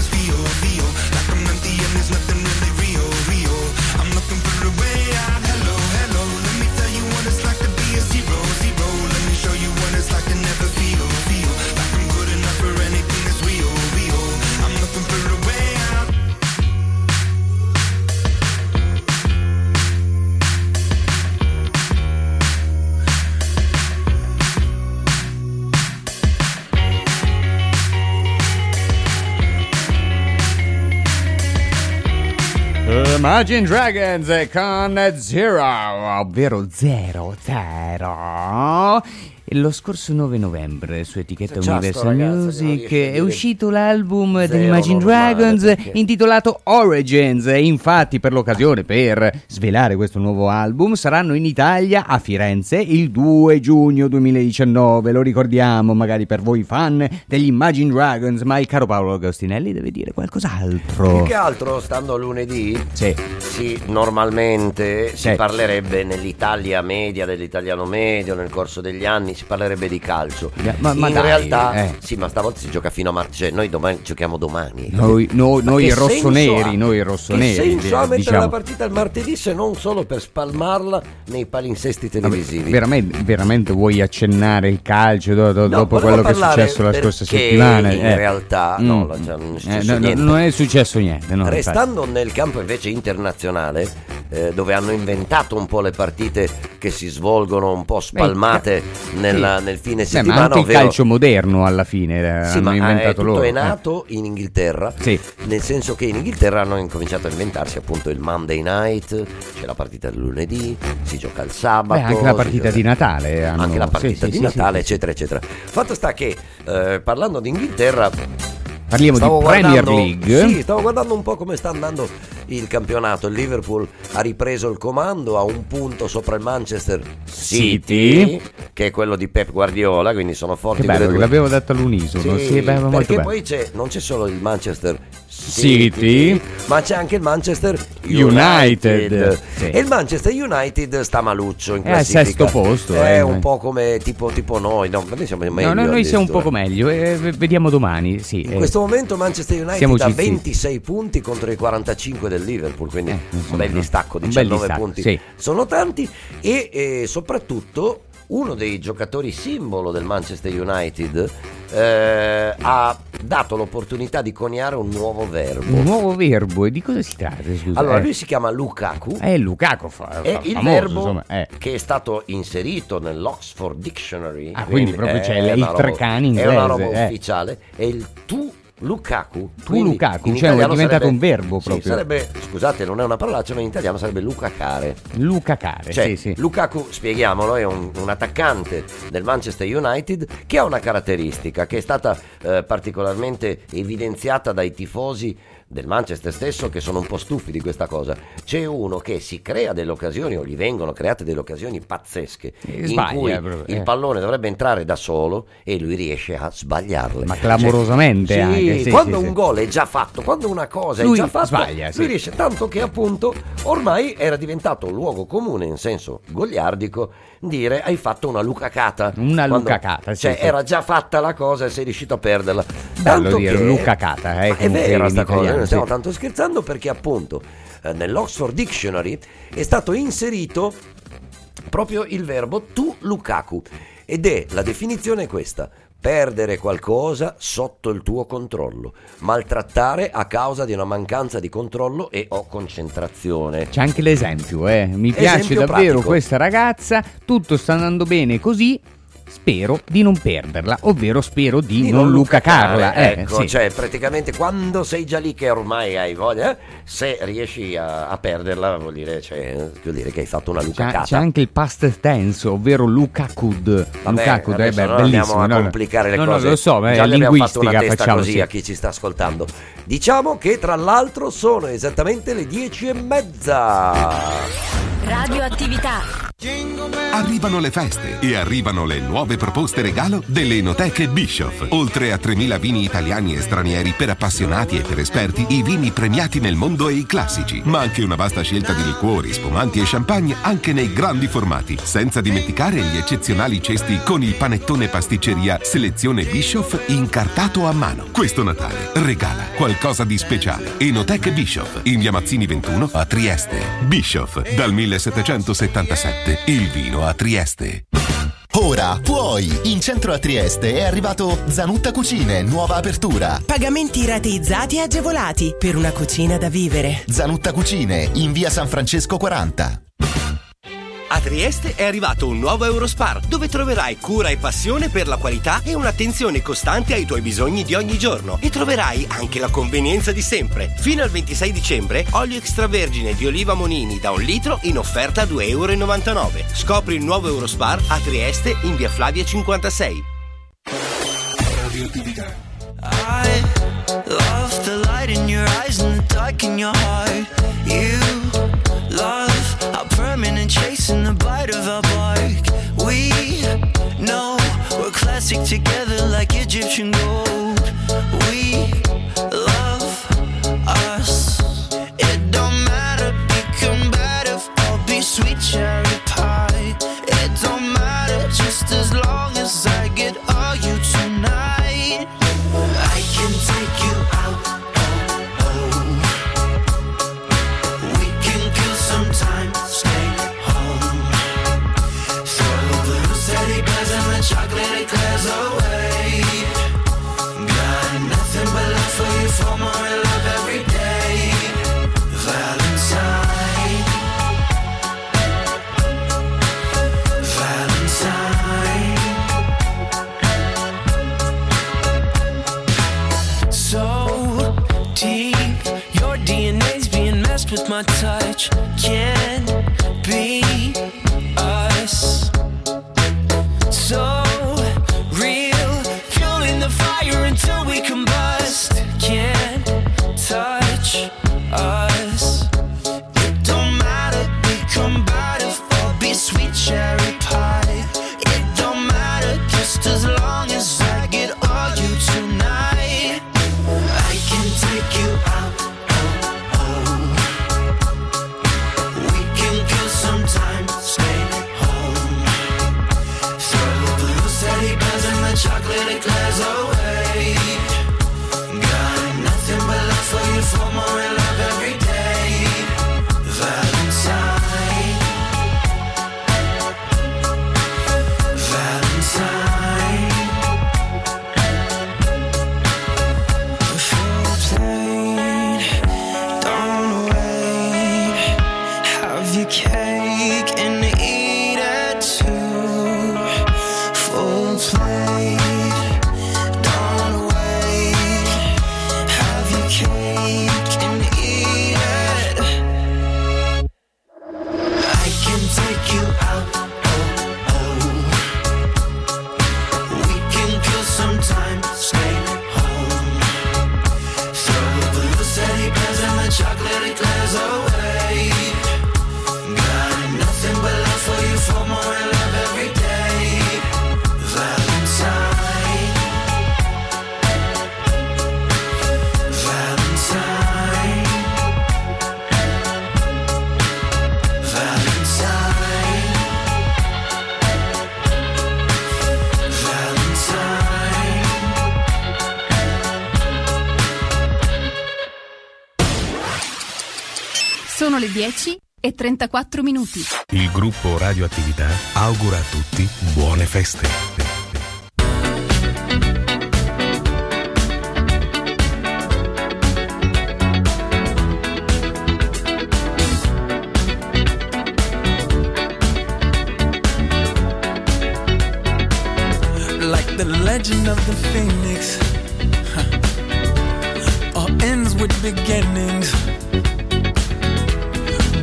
[SPEAKER 5] Imagine Dragons con Zero, ovvero zero zero. Lo scorso 9 novembre su etichetta
[SPEAKER 6] C'è
[SPEAKER 5] Universal Music
[SPEAKER 6] a
[SPEAKER 5] è uscito l'album degli Imagine
[SPEAKER 6] normale,
[SPEAKER 5] Dragons
[SPEAKER 6] perché?
[SPEAKER 5] intitolato Origins e infatti per l'occasione per svelare questo nuovo album saranno in Italia a Firenze il 2 giugno 2019 lo ricordiamo magari per voi fan degli Imagine Dragons ma il caro Paolo Agostinelli deve dire qualcos'altro
[SPEAKER 6] Più che altro, stando lunedì,
[SPEAKER 5] Sì.
[SPEAKER 6] si- normalmente si
[SPEAKER 5] Sì.
[SPEAKER 6] parlerebbe nell'Italia media, dell'italiano medio, nel corso degli anni, si parlerebbe di calcio.
[SPEAKER 5] ma- ma
[SPEAKER 6] In
[SPEAKER 5] dai,
[SPEAKER 6] realtà,
[SPEAKER 5] eh.
[SPEAKER 6] sì, ma stavolta si gioca fino a marzo, cioè noi domani giochiamo domani.
[SPEAKER 5] Noi- noi-
[SPEAKER 6] Ma
[SPEAKER 5] noi rossoneri, noi rossoneri,
[SPEAKER 6] Che senso ha
[SPEAKER 5] di-
[SPEAKER 6] mettere
[SPEAKER 5] diciamo.
[SPEAKER 6] la partita il martedì se non solo per spalmarla nei palinsesti televisivi?
[SPEAKER 5] Veramente, veramente vuoi accennare il calcio do- do-
[SPEAKER 6] No,
[SPEAKER 5] dopo quello che è successo la scorsa settimana?
[SPEAKER 6] in
[SPEAKER 5] eh.
[SPEAKER 6] realtà, no, la- cioè, non è successo
[SPEAKER 5] no, no,
[SPEAKER 6] niente.
[SPEAKER 5] non è successo niente. no,
[SPEAKER 6] Restando nel campo invece internazionale, eh, dove hanno inventato un po' le partite che si svolgono un po' spalmate nella-
[SPEAKER 5] sì.
[SPEAKER 6] nel fine settimana,
[SPEAKER 5] ma anche il
[SPEAKER 6] ovvero-
[SPEAKER 5] calcio moderno alla fine eh,
[SPEAKER 6] Sì,
[SPEAKER 5] hanno
[SPEAKER 6] eh,
[SPEAKER 5] inventato
[SPEAKER 6] tutto
[SPEAKER 5] loro.
[SPEAKER 6] è
[SPEAKER 5] eh.
[SPEAKER 6] nato in Inghilterra, nel senso che in Inghilterra hanno incominciato a inventarsi appunto il Monday night, c'è la partita del lunedì, si gioca il sabato.
[SPEAKER 5] Beh, anche la partita di Natale. hanno-
[SPEAKER 6] anche la
[SPEAKER 5] sì,
[SPEAKER 6] partita
[SPEAKER 5] sì,
[SPEAKER 6] di
[SPEAKER 5] sì,
[SPEAKER 6] Natale,
[SPEAKER 5] sì.
[SPEAKER 6] eccetera, eccetera. Fatto sta che eh, parlando di Inghilterra.
[SPEAKER 5] Parliamo di
[SPEAKER 6] stavo
[SPEAKER 5] Premier
[SPEAKER 6] guardando-
[SPEAKER 5] League.
[SPEAKER 6] Sì, stavo guardando un po' come sta andando il campionato. Il Liverpool ha ripreso il comando a un punto sopra il Manchester City,
[SPEAKER 5] City.
[SPEAKER 6] che è quello di Pep Guardiola, quindi sono forti
[SPEAKER 5] Che bello, l'avevo detto all'unisono.
[SPEAKER 6] Sì,
[SPEAKER 5] Sì, beh, molto
[SPEAKER 6] perché
[SPEAKER 5] bello.
[SPEAKER 6] poi c'è, non c'è solo il Manchester
[SPEAKER 5] City.
[SPEAKER 6] ma c'è anche il Manchester
[SPEAKER 5] United.
[SPEAKER 6] United.
[SPEAKER 5] Sì.
[SPEAKER 6] E il Manchester United sta maluccio in
[SPEAKER 5] È al sesto posto,
[SPEAKER 6] È
[SPEAKER 5] eh.
[SPEAKER 6] un po' come tipo, tipo noi, no, noi siamo meglio.
[SPEAKER 5] No, no, noi siamo un poco meglio. eh, vediamo domani. Sì,
[SPEAKER 6] In
[SPEAKER 5] eh.
[SPEAKER 6] questo momento Manchester United ha
[SPEAKER 5] zitti.
[SPEAKER 6] 26 punti contro i 45 del Liverpool, quindi un bel distacco,
[SPEAKER 5] Eh, un
[SPEAKER 6] 19
[SPEAKER 5] bel distacco,
[SPEAKER 6] punti.
[SPEAKER 5] sì.
[SPEAKER 6] Sono tanti e eh, soprattutto uno dei giocatori simbolo del Manchester United eh, ha dato l'opportunità di coniare un nuovo verbo.
[SPEAKER 5] Un nuovo verbo. E di cosa si tratta? Scusa.
[SPEAKER 6] Allora,
[SPEAKER 5] eh.
[SPEAKER 6] lui si chiama Lukaku.
[SPEAKER 5] È Lukaku. Fa,
[SPEAKER 6] È
[SPEAKER 5] fa-
[SPEAKER 6] il
[SPEAKER 5] famoso,
[SPEAKER 6] verbo
[SPEAKER 5] insomma, eh.
[SPEAKER 6] che è stato inserito nell'Oxford Dictionary.
[SPEAKER 5] Ah, quindi proprio c'è il
[SPEAKER 6] roba-
[SPEAKER 5] Treccani
[SPEAKER 6] È una
[SPEAKER 5] inglese,
[SPEAKER 6] roba
[SPEAKER 5] eh.
[SPEAKER 6] ufficiale. È il tu Lukaku.
[SPEAKER 5] Tu
[SPEAKER 6] Quindi
[SPEAKER 5] Lukaku, cioè è diventato
[SPEAKER 6] sarebbe-
[SPEAKER 5] un verbo
[SPEAKER 6] sì,
[SPEAKER 5] proprio.
[SPEAKER 6] sarebbe, scusate, non è una parolaccia, ma in italiano sarebbe Lucacare.
[SPEAKER 5] Luca Care.
[SPEAKER 6] Cioè,
[SPEAKER 5] sì, sì.
[SPEAKER 6] Lukaku, spieghiamolo, è un, un attaccante del Manchester United che ha una caratteristica che è stata eh, particolarmente evidenziata dai tifosi del Manchester stesso che sono un po' stufi di questa cosa. C'è uno che si crea delle occasioni o gli vengono create delle occasioni pazzesche
[SPEAKER 5] Eh,
[SPEAKER 6] in
[SPEAKER 5] sbaglia,
[SPEAKER 6] cui
[SPEAKER 5] proprio,
[SPEAKER 6] il
[SPEAKER 5] eh.
[SPEAKER 6] pallone dovrebbe entrare da solo e lui riesce a sbagliarle.
[SPEAKER 5] Ma clamorosamente
[SPEAKER 6] Cioè, sì,
[SPEAKER 5] anche, sì,
[SPEAKER 6] quando
[SPEAKER 5] sì,
[SPEAKER 6] un gol è già fatto, quando una cosa
[SPEAKER 5] Lui
[SPEAKER 6] è già fatta,
[SPEAKER 5] sbaglia,
[SPEAKER 6] lui riesce tanto che appunto ormai era diventato un luogo comune in senso goliardico dire hai fatto una lucacata.
[SPEAKER 5] Una lucacata,
[SPEAKER 6] Cioè
[SPEAKER 5] sì.
[SPEAKER 6] era già fatta la cosa e sei riuscito a perderla.
[SPEAKER 5] Bello
[SPEAKER 6] Tanto
[SPEAKER 5] dire,
[SPEAKER 6] che-
[SPEAKER 5] lucacata, eh,
[SPEAKER 6] è
[SPEAKER 5] comunque
[SPEAKER 6] vera
[SPEAKER 5] in
[SPEAKER 6] sta cosa,
[SPEAKER 5] italiano,
[SPEAKER 6] non stiamo
[SPEAKER 5] sì.
[SPEAKER 6] tanto scherzando perché appunto eh, nell'Oxford Dictionary è stato inserito proprio il verbo tu Lukaku ed è la definizione è questa perdere qualcosa sotto il tuo controllo maltrattare a causa di una mancanza di controllo e o concentrazione
[SPEAKER 5] C'è anche l'esempio, eh. Mi piace
[SPEAKER 6] Esempio
[SPEAKER 5] davvero
[SPEAKER 6] pratico.
[SPEAKER 5] questa ragazza, tutto sta andando bene così. Spero di non perderla, ovvero spero di,
[SPEAKER 6] Di
[SPEAKER 5] non Luca Carla. Eh,
[SPEAKER 6] ecco,
[SPEAKER 5] sì.
[SPEAKER 6] cioè praticamente quando sei già lì che ormai hai voglia, se riesci a, a perderla vuol dire, cioè, vuol dire che hai fatto una
[SPEAKER 5] C'è,
[SPEAKER 6] lucacata.
[SPEAKER 5] c'è anche il past tense, ovvero Lukakud.
[SPEAKER 6] Vabbè,
[SPEAKER 5] Lukakud, eh,
[SPEAKER 6] adesso
[SPEAKER 5] beh,
[SPEAKER 6] non
[SPEAKER 5] bellissimo.
[SPEAKER 6] andiamo a
[SPEAKER 5] no, no.
[SPEAKER 6] complicare le
[SPEAKER 5] no,
[SPEAKER 6] cose.
[SPEAKER 5] No, lo so, ma
[SPEAKER 6] Già
[SPEAKER 5] è
[SPEAKER 6] gli abbiamo fatto una
[SPEAKER 5] linguistica
[SPEAKER 6] testa
[SPEAKER 5] facciamo,
[SPEAKER 6] così
[SPEAKER 5] sì.
[SPEAKER 6] a chi ci sta ascoltando. Diciamo che tra l'altro sono esattamente le dieci e mezza.
[SPEAKER 33] Radioattività.
[SPEAKER 9] Arrivano le feste e arrivano le nuove proposte regalo delle Enoteche Bischoff. Oltre a 3.000 vini italiani e stranieri per appassionati e per esperti, i vini premiati nel mondo e i classici, ma anche una vasta scelta di liquori, spumanti e champagne anche nei grandi formati, senza dimenticare gli eccezionali cesti con il panettone pasticceria selezione Bischoff incartato a mano. Questo Natale regala qualcosa di speciale. Enoteche Bischoff in via Mazzini 21 a Trieste. Bischoff dal 1777 il vino a Trieste.
[SPEAKER 14] Ora puoi! In centro a Trieste è arrivato Zanutta Cucine, nuova apertura.
[SPEAKER 18] Pagamenti rateizzati e agevolati per una cucina da vivere.
[SPEAKER 14] Zanutta Cucine, in via San Francesco 40.
[SPEAKER 34] A Trieste è arrivato un nuovo Eurospar, dove troverai cura e passione per la qualità e un'attenzione costante ai tuoi bisogni di ogni giorno. E troverai anche la convenienza di sempre. Fino al 26 dicembre, olio extravergine di oliva Monini da un litro in offerta a 2,99 euro. Scopri il nuovo Eurospar a Trieste in via Flavia 56.
[SPEAKER 24] I love the light in your eyes and the dark in your heart. You and the bite of our bark. We know we're classic together like Egyptian gold. My touch.
[SPEAKER 35] 34 minuti.
[SPEAKER 12] Il gruppo Radioattività augura a tutti buone feste.
[SPEAKER 33] the legend of the phoenix huh. all ends with beginnings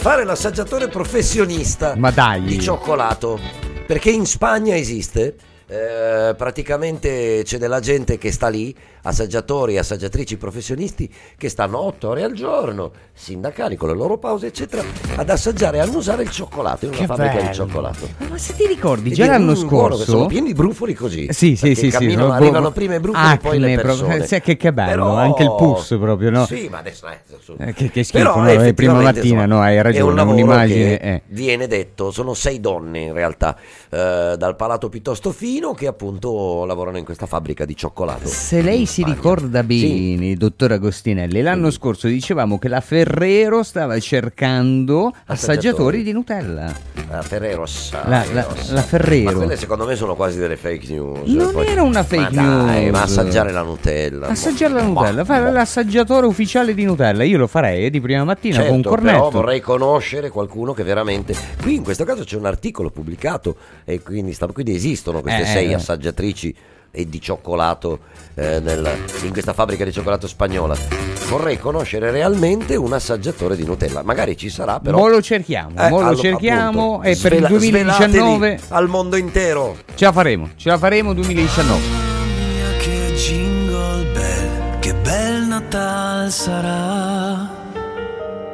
[SPEAKER 6] fare l'assaggiatore professionista
[SPEAKER 5] Ma dai.
[SPEAKER 6] di cioccolato, perché in Spagna esiste. Eh, praticamente c'è della gente che sta lì, assaggiatori, assaggiatrici, professionisti che stanno otto ore al giorno, sindacali con le loro pause, eccetera, ad assaggiare, e annusare il cioccolato in una
[SPEAKER 5] che
[SPEAKER 6] fabbrica
[SPEAKER 5] bello.
[SPEAKER 6] di cioccolato.
[SPEAKER 5] Ma se ti ricordi, già l'anno scorso
[SPEAKER 6] sono pieni di brufoli così.
[SPEAKER 5] Sì, sì, sì, sì, sono
[SPEAKER 6] arrivano prima i brufoli, acne, poi le persone.
[SPEAKER 5] Sì, che, che bello,
[SPEAKER 6] Però...
[SPEAKER 5] anche il pus proprio, no?
[SPEAKER 6] Sì, ma adesso eh,
[SPEAKER 5] eh che, che schifo, Però, no? prima mattina, no, hai ragione,
[SPEAKER 6] è un lavoro
[SPEAKER 5] un'immagine eh.
[SPEAKER 6] viene detto, sono sei donne in realtà, eh, dal palato piuttosto fino che appunto lavorano in questa fabbrica di cioccolato.
[SPEAKER 5] Se lei si ricorda bene, sì. dottor Agostinelli, l'anno sì. scorso dicevamo che la Ferrero stava cercando Ferrero assaggiatori di Nutella.
[SPEAKER 6] La Ferrero Sa.
[SPEAKER 5] La, la, la, Ferrero.
[SPEAKER 6] Ma quelle secondo me sono quasi delle fake news.
[SPEAKER 5] Non
[SPEAKER 6] Poi,
[SPEAKER 5] era una fake
[SPEAKER 6] ma
[SPEAKER 5] news.
[SPEAKER 6] Dai, ma assaggiare la Nutella.
[SPEAKER 5] Assaggiare la boh, Nutella, fare boh. l'assaggiatore ufficiale di Nutella. Io lo farei eh, di prima mattina
[SPEAKER 6] certo, con
[SPEAKER 5] Cornetto.
[SPEAKER 6] Però vorrei conoscere qualcuno che veramente. Qui in questo caso c'è un articolo pubblicato e quindi, quindi esistono queste
[SPEAKER 5] eh,
[SPEAKER 6] sei
[SPEAKER 5] eh.
[SPEAKER 6] assaggiatrici e di cioccolato eh, nel- in questa fabbrica di cioccolato spagnola. Vorrei conoscere realmente un assaggiatore di Nutella. Magari ci sarà, però.
[SPEAKER 5] Mo lo cerchiamo,
[SPEAKER 6] Eh,
[SPEAKER 5] mo lo
[SPEAKER 6] allo-
[SPEAKER 5] cerchiamo
[SPEAKER 6] appunto,
[SPEAKER 5] e per il
[SPEAKER 6] svela-
[SPEAKER 5] 2019
[SPEAKER 6] svelateli al mondo intero.
[SPEAKER 5] ce la faremo, ce la faremo 2019.
[SPEAKER 24] Che jingle bell, che bel Natal sarà.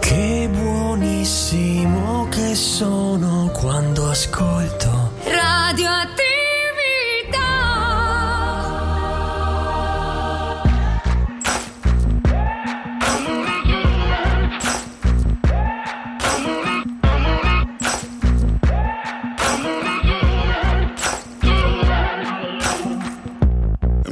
[SPEAKER 24] Che buonissimo che sono quando ascolto.
[SPEAKER 31] Radioattività.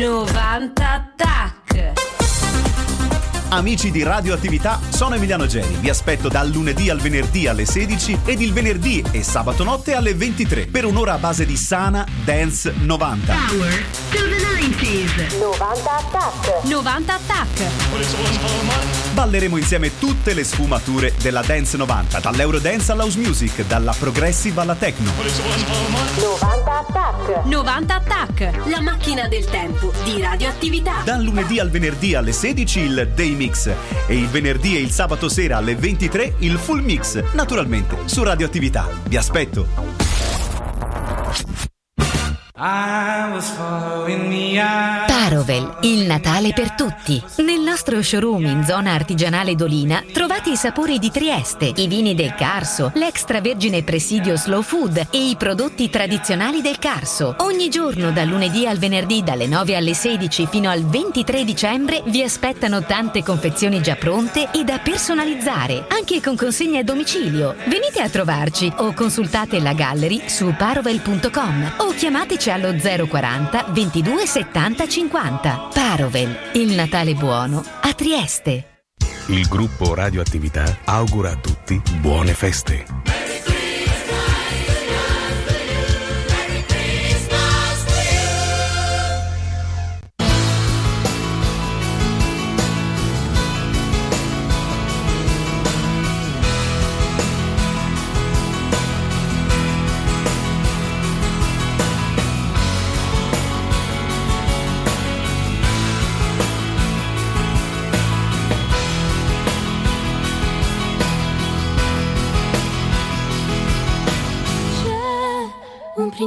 [SPEAKER 35] 90 attack.
[SPEAKER 36] Amici di Radioattività, sono Emiliano Geni. Vi aspetto dal lunedì al venerdì alle 16 ed il venerdì e sabato notte alle 23 per un'ora a base di sana dance 90.
[SPEAKER 35] Power to the 90s. 90 attack. 90 attack
[SPEAKER 36] balleremo insieme tutte le sfumature della dance 90, dall'eurodance alla House music, dalla progressive alla techno.
[SPEAKER 35] 90 Attack. 90 Attack, la macchina del tempo di radioattività.
[SPEAKER 36] Dal lunedì al venerdì alle 16 il Day Mix e il venerdì e il sabato sera alle 23 il Full Mix, naturalmente su Radioattività. Vi aspetto.
[SPEAKER 37] I was following the eye.
[SPEAKER 15] Carovel, il Natale per tutti. Nel nostro showroom in zona artigianale Dolina trovate i sapori di Trieste, i vini del Carso, l'extravergine Presidio Slow Food e i prodotti tradizionali del Carso. Ogni giorno dal lunedì al venerdì dalle 9 alle 16 fino al 23 dicembre vi aspettano tante confezioni già pronte e da personalizzare, anche con consegne a domicilio. Venite a trovarci o consultate la gallery su parovel.com o chiamateci allo 040 22 70 50 90. Parovel, il Natale buono a Trieste.
[SPEAKER 25] Il gruppo Radioattività augura a tutti buone feste.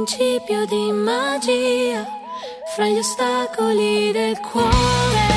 [SPEAKER 31] principio di magia fra gli ostacoli del cuore.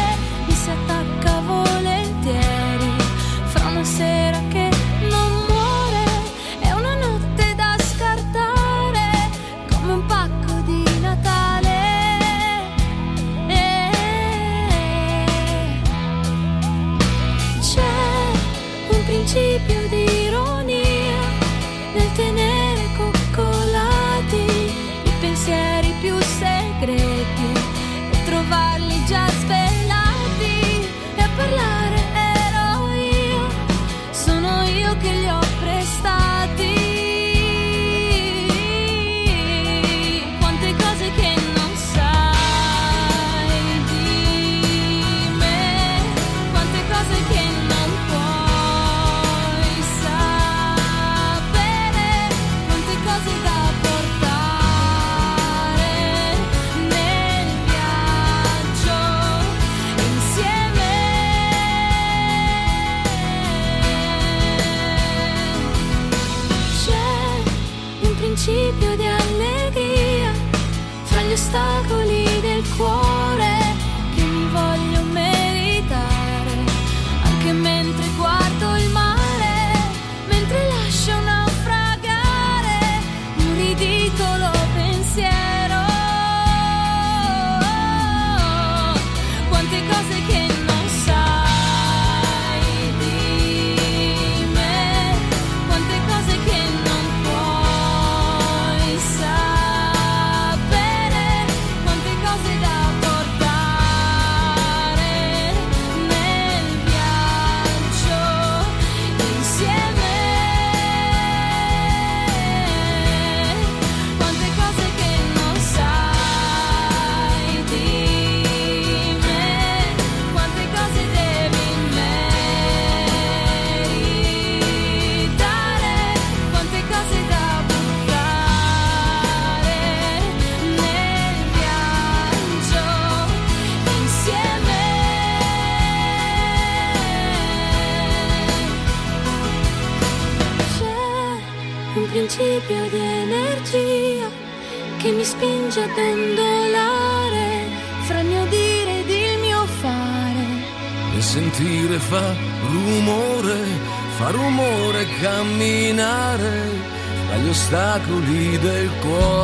[SPEAKER 31] ostacoli del cuore.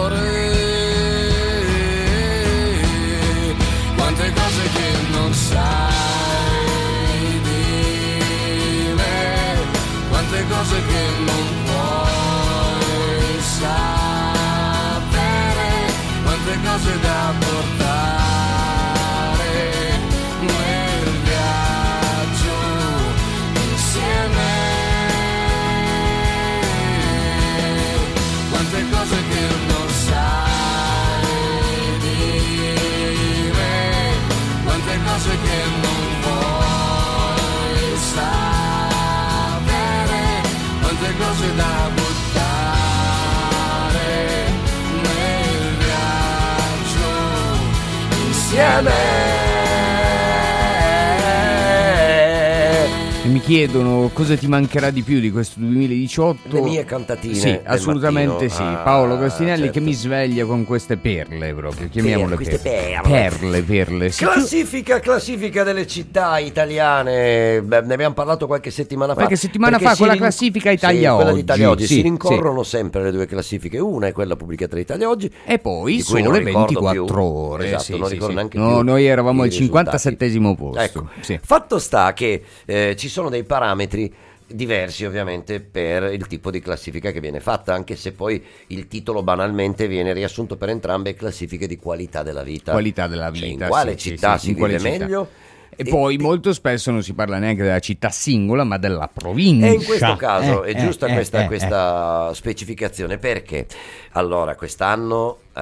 [SPEAKER 5] Chiedono cosa ti mancherà di più di questo 2018.
[SPEAKER 6] Le mie cantatine
[SPEAKER 5] Sì, assolutamente
[SPEAKER 6] mattino.
[SPEAKER 5] sì.
[SPEAKER 6] Ah,
[SPEAKER 5] Paolo Costinelli
[SPEAKER 6] certo.
[SPEAKER 5] che mi sveglia con queste perle proprio. Chiamiamole
[SPEAKER 6] queste
[SPEAKER 5] perle.
[SPEAKER 6] perle.
[SPEAKER 5] Perle. Sì,
[SPEAKER 6] Classifica, classifica delle città italiane. Beh, ne abbiamo parlato qualche settimana fa.
[SPEAKER 5] Qualche settimana fa con la classifica
[SPEAKER 6] Sì,
[SPEAKER 5] Italia
[SPEAKER 6] quella
[SPEAKER 5] Oggi.
[SPEAKER 6] di Italia Oggi.
[SPEAKER 5] Sì,
[SPEAKER 6] si rincorrono sempre le due classifiche. Una è quella pubblicata da Italia Oggi.
[SPEAKER 5] E poi sole
[SPEAKER 6] ricordo
[SPEAKER 5] 24
[SPEAKER 6] più.
[SPEAKER 5] ore.
[SPEAKER 6] Esatto,
[SPEAKER 5] sì,
[SPEAKER 6] non
[SPEAKER 5] sì,
[SPEAKER 6] ricordo
[SPEAKER 5] sì.
[SPEAKER 6] neanche
[SPEAKER 5] No,
[SPEAKER 6] più
[SPEAKER 5] noi eravamo al
[SPEAKER 6] risultati.
[SPEAKER 5] 57 posto.
[SPEAKER 6] Ecco.
[SPEAKER 5] Sì.
[SPEAKER 6] Fatto sta che eh, ci sono dei parametri diversi ovviamente per il tipo di classifica che viene fatta, anche se poi il titolo banalmente viene riassunto per entrambe classifiche di qualità della vita.
[SPEAKER 5] Qualità della
[SPEAKER 6] Cioè,
[SPEAKER 5] vita.
[SPEAKER 6] in quale
[SPEAKER 5] sì, sì,
[SPEAKER 6] città
[SPEAKER 5] sì,
[SPEAKER 6] si
[SPEAKER 5] in quale
[SPEAKER 6] vive
[SPEAKER 5] città.
[SPEAKER 6] meglio?
[SPEAKER 5] E poi molto spesso non si parla neanche della città singola, ma della provincia.
[SPEAKER 6] E in questo caso
[SPEAKER 5] Eh,
[SPEAKER 6] è
[SPEAKER 5] eh,
[SPEAKER 6] giusta
[SPEAKER 5] eh,
[SPEAKER 6] questa,
[SPEAKER 5] eh,
[SPEAKER 6] questa specificazione perché allora quest'anno eh,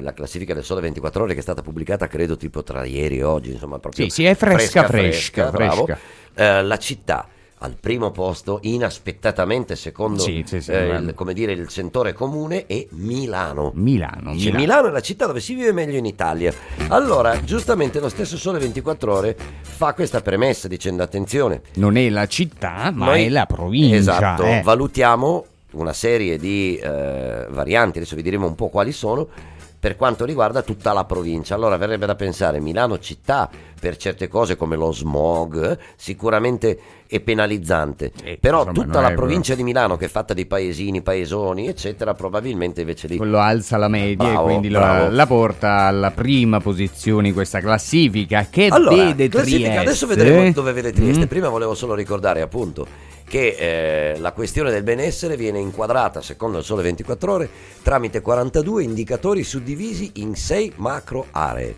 [SPEAKER 6] la classifica del Sole 24 Ore che è stata pubblicata credo tipo tra ieri e oggi insomma proprio
[SPEAKER 5] Sì, sì, è fresca, fresca,
[SPEAKER 6] bravo.
[SPEAKER 5] fresca.
[SPEAKER 6] Eh, la città al primo posto inaspettatamente secondo
[SPEAKER 5] Sì, sì, sì,
[SPEAKER 6] eh, il, come dire, il sentore comune è Milano
[SPEAKER 5] Milano,
[SPEAKER 6] Dice,
[SPEAKER 5] Milano.
[SPEAKER 6] Milano è la città dove si vive meglio in Italia. Allora, giustamente lo stesso Sole 24 Ore fa questa premessa dicendo attenzione,
[SPEAKER 5] Non è la città, ma
[SPEAKER 6] noi-
[SPEAKER 5] è la provincia.
[SPEAKER 6] Esatto,
[SPEAKER 5] eh.
[SPEAKER 6] valutiamo una serie di eh, varianti, adesso vi diremo un po' quali sono, per quanto riguarda tutta la provincia. Allora verrebbe da pensare Milano città per certe cose come lo smog, eh, sicuramente è penalizzante, però
[SPEAKER 5] insomma,
[SPEAKER 6] tutta la provincia di Milano che è fatta di paesini, paesoni, eccetera, probabilmente invece lì
[SPEAKER 5] Quello alza la media
[SPEAKER 6] Bravo,
[SPEAKER 5] e quindi la, la porta alla prima posizione in questa classifica che
[SPEAKER 6] Allora,
[SPEAKER 5] vede
[SPEAKER 6] classifica,
[SPEAKER 5] Trieste.
[SPEAKER 6] adesso vedremo dove vede Trieste.
[SPEAKER 5] Mm.
[SPEAKER 6] Prima volevo solo ricordare appunto che eh, la questione del benessere viene inquadrata, secondo il Sole 24 Ore, tramite 42 indicatori suddivisi in 6 macro aree.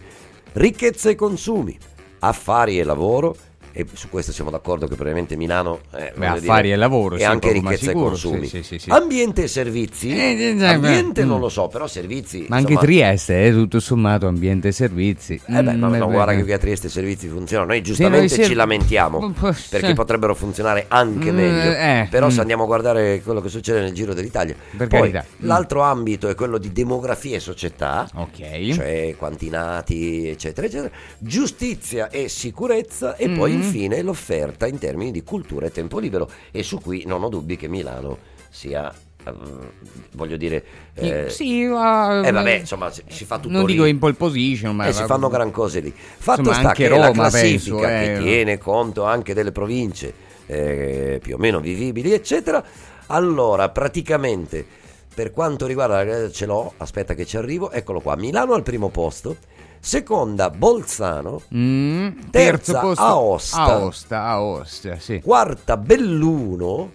[SPEAKER 6] Ricchezza e consumi, affari e lavoro, e su questo siamo d'accordo che probabilmente Milano eh,
[SPEAKER 5] Beh, affari
[SPEAKER 6] dire,
[SPEAKER 5] e lavoro,
[SPEAKER 6] e anche
[SPEAKER 5] ma
[SPEAKER 6] ricchezza
[SPEAKER 5] sicuro,
[SPEAKER 6] e consumi.
[SPEAKER 5] sì, sì, sì.
[SPEAKER 6] Ambiente e servizi,
[SPEAKER 5] Eh, eh,
[SPEAKER 6] ambiente
[SPEAKER 5] mm.
[SPEAKER 6] non lo so, però servizi...
[SPEAKER 5] Ma anche
[SPEAKER 6] insomma,
[SPEAKER 5] Trieste, eh, tutto sommato, ambiente e servizi.
[SPEAKER 6] eh beh, ma
[SPEAKER 5] Mm,
[SPEAKER 6] no,
[SPEAKER 5] eh,
[SPEAKER 6] guarda
[SPEAKER 5] beh.
[SPEAKER 6] che qui a Trieste i servizi funzionano. Noi giustamente
[SPEAKER 5] noi
[SPEAKER 6] ci lamentiamo
[SPEAKER 5] Oh,
[SPEAKER 6] perché potrebbero funzionare anche
[SPEAKER 5] Mm,
[SPEAKER 6] meglio.
[SPEAKER 5] eh,
[SPEAKER 6] Però se
[SPEAKER 5] mm.
[SPEAKER 6] andiamo a guardare quello che succede nel giro dell'Italia,
[SPEAKER 5] Per
[SPEAKER 6] poi
[SPEAKER 5] carità. Mm.
[SPEAKER 6] l'altro ambito è quello di demografia e società,
[SPEAKER 5] Ok.
[SPEAKER 6] cioè quanti nati, eccetera, eccetera, giustizia e sicurezza, e poi
[SPEAKER 5] Mm.
[SPEAKER 6] Infine l'offerta in termini di cultura e tempo libero. E su cui non ho dubbi che Milano sia. ehm, voglio dire, eh,
[SPEAKER 5] sì, ma-
[SPEAKER 6] eh, vabbè, insomma, si, si fa tutto
[SPEAKER 5] Non
[SPEAKER 6] lì.
[SPEAKER 5] dico in pole position, ma
[SPEAKER 6] Eh, si fanno gran cose lì. Fatto
[SPEAKER 5] Insomma,
[SPEAKER 6] sta che la
[SPEAKER 5] Roma,
[SPEAKER 6] classifica
[SPEAKER 5] penso, eh.
[SPEAKER 6] che tiene conto anche delle province eh, più o meno vivibili, eccetera. Allora, praticamente, per quanto riguarda, eh, ce l'ho, aspetta che ci arrivo, eccolo qua, Milano al primo posto, seconda Bolzano,
[SPEAKER 5] Mm,
[SPEAKER 6] terza
[SPEAKER 5] terzo posto
[SPEAKER 6] Aosta,
[SPEAKER 5] Aosta, Aosta, sì.
[SPEAKER 6] quarta Belluno,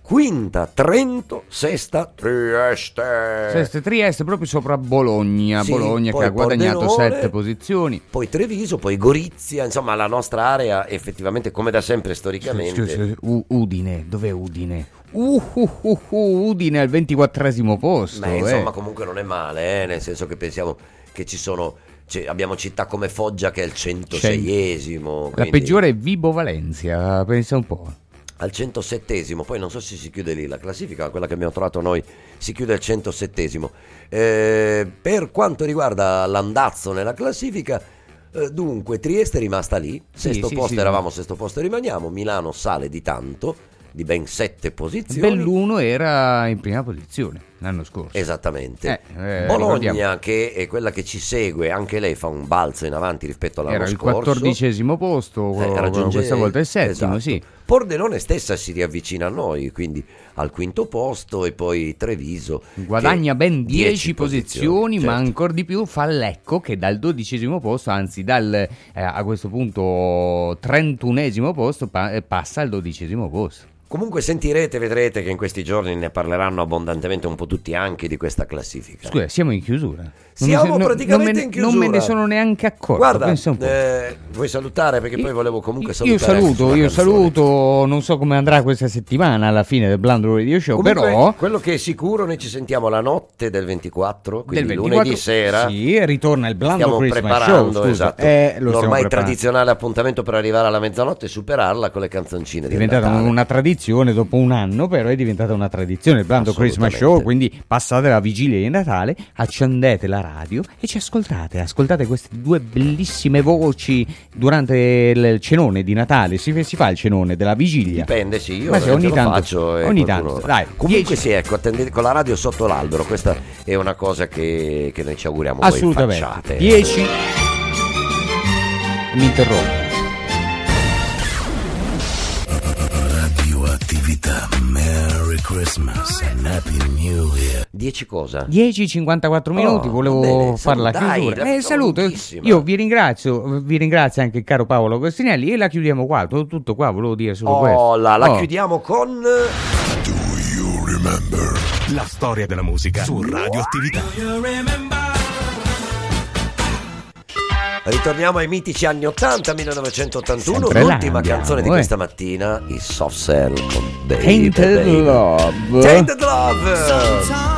[SPEAKER 6] quinta Trento, sesta Trieste.
[SPEAKER 5] Sesta Trieste proprio sopra Bologna,
[SPEAKER 6] Sì,
[SPEAKER 5] Bologna che ha guadagnato
[SPEAKER 6] Pordenone,
[SPEAKER 5] sette posizioni.
[SPEAKER 6] Poi Treviso, poi Gorizia, insomma la nostra area effettivamente come da sempre storicamente.
[SPEAKER 5] Scusa, scusa, U- Udine, dov'è Udine? Uh, uh, uh, uh, Udine al 24 posto.
[SPEAKER 6] Ma insomma
[SPEAKER 5] eh.
[SPEAKER 6] comunque non è male, eh, nel senso che pensiamo che ci sono, cioè, abbiamo città come Foggia che è il 106esimo.
[SPEAKER 5] La peggiore è Vibo Valencia, pensa un po'.
[SPEAKER 6] Al 107esimo, poi non so se si chiude lì la classifica, quella che abbiamo trovato noi si chiude al 107esimo. Eh, per quanto riguarda l'andazzo nella classifica, eh, dunque Trieste è rimasta lì,
[SPEAKER 5] Sì,
[SPEAKER 6] sesto
[SPEAKER 5] sì,
[SPEAKER 6] posto
[SPEAKER 5] sì.
[SPEAKER 6] eravamo, sesto posto rimaniamo, Milano sale di tanto, di ben sette posizioni.
[SPEAKER 5] Belluno era in prima posizione l'anno scorso.
[SPEAKER 6] Esattamente.
[SPEAKER 5] Eh, eh,
[SPEAKER 6] Bologna,
[SPEAKER 5] ricordiamo.
[SPEAKER 6] che è quella che ci segue, anche lei fa un balzo in avanti rispetto all'anno
[SPEAKER 5] Era il
[SPEAKER 6] scorso.
[SPEAKER 5] quattordicesimo posto,
[SPEAKER 6] Eh, raggiunge-
[SPEAKER 5] questa volta il settimo,
[SPEAKER 6] esatto.
[SPEAKER 5] sì.
[SPEAKER 6] Pordenone stessa si riavvicina a noi, quindi al quinto posto e poi Treviso.
[SPEAKER 5] Guadagna ben 10
[SPEAKER 6] 10
[SPEAKER 5] posizioni, ma
[SPEAKER 6] certo.
[SPEAKER 5] ancora di più fa Lecco che dal dodicesimo posto, anzi dal eh, a questo punto trentunesimo posto pa- eh, passa al dodicesimo posto.
[SPEAKER 6] Comunque sentirete, vedrete che in questi giorni ne parleranno abbondantemente un po' tutti anche di questa classifica.
[SPEAKER 5] Scusa, siamo in chiusura. Non
[SPEAKER 6] Siamo
[SPEAKER 5] se- no-
[SPEAKER 6] praticamente
[SPEAKER 5] me,
[SPEAKER 6] in chiusura.
[SPEAKER 5] Non me ne sono neanche accorto.
[SPEAKER 6] Guarda,
[SPEAKER 5] pensa un po'.
[SPEAKER 6] eh, vuoi salutare? Perché poi volevo comunque
[SPEAKER 5] Io
[SPEAKER 6] salutare. anche
[SPEAKER 5] saluto, io saluto, non so come andrà questa settimana alla fine del Blando Radio Show,
[SPEAKER 6] Comunque,
[SPEAKER 5] però
[SPEAKER 6] quello che è sicuro, noi ci sentiamo la notte del 24, quindi
[SPEAKER 5] del 24
[SPEAKER 6] lunedì sera.
[SPEAKER 5] Sì, ritorna il Blando
[SPEAKER 6] Stiamo
[SPEAKER 5] Christmas
[SPEAKER 6] preparando
[SPEAKER 5] Show, scusa.
[SPEAKER 6] esatto,
[SPEAKER 5] Eh,
[SPEAKER 6] l'ormai
[SPEAKER 5] preparando.
[SPEAKER 6] tradizionale appuntamento per arrivare alla mezzanotte e superarla con le canzoncine
[SPEAKER 5] È
[SPEAKER 6] di
[SPEAKER 5] diventata una tradizione tradizione dopo un anno, però è diventata una tradizione. Il Blando Christmas Show, quindi passate la vigilia di Natale, accendete la radio e ci ascoltate. Ascoltate queste due bellissime voci durante il cenone di Natale. Si, si fa il cenone della vigilia.
[SPEAKER 8] Dipende, sì, io
[SPEAKER 5] Ma sì, ogni
[SPEAKER 8] lo
[SPEAKER 5] tanto,
[SPEAKER 8] faccio. e
[SPEAKER 5] ogni
[SPEAKER 8] qualcuno-
[SPEAKER 5] tanto, dai.
[SPEAKER 8] Comunque sì, ecco, attendete con la radio sotto l'albero, questa è una cosa che, che noi ci auguriamo voi
[SPEAKER 5] Assolutamente.
[SPEAKER 8] facciate.
[SPEAKER 5] 10 Mi interrompo.
[SPEAKER 12] Radioattività. Merry Christmas and Happy New Year.
[SPEAKER 8] 10 cosa?
[SPEAKER 5] 10-54 minuti,
[SPEAKER 8] Oh,
[SPEAKER 5] volevo
[SPEAKER 8] bene,
[SPEAKER 5] fare la
[SPEAKER 8] dai,
[SPEAKER 5] chiusura. Eh, saluto, io vi ringrazio, vi ringrazio anche il caro Paolo Costinelli e la chiudiamo qua, tutto, tutto qua, volevo dire solo questo.
[SPEAKER 8] Oh, la, la
[SPEAKER 5] Oh.
[SPEAKER 8] chiudiamo con...
[SPEAKER 25] La storia della musica su Radioattività.
[SPEAKER 8] Ritorniamo ai mitici anni 80, 1981,
[SPEAKER 5] Sempre là
[SPEAKER 8] l'ultima
[SPEAKER 5] andiamo,
[SPEAKER 8] canzone di
[SPEAKER 5] eh.
[SPEAKER 8] questa mattina, i Soft Cell con Baby.
[SPEAKER 5] Tainted. Love.
[SPEAKER 8] Tainted Love.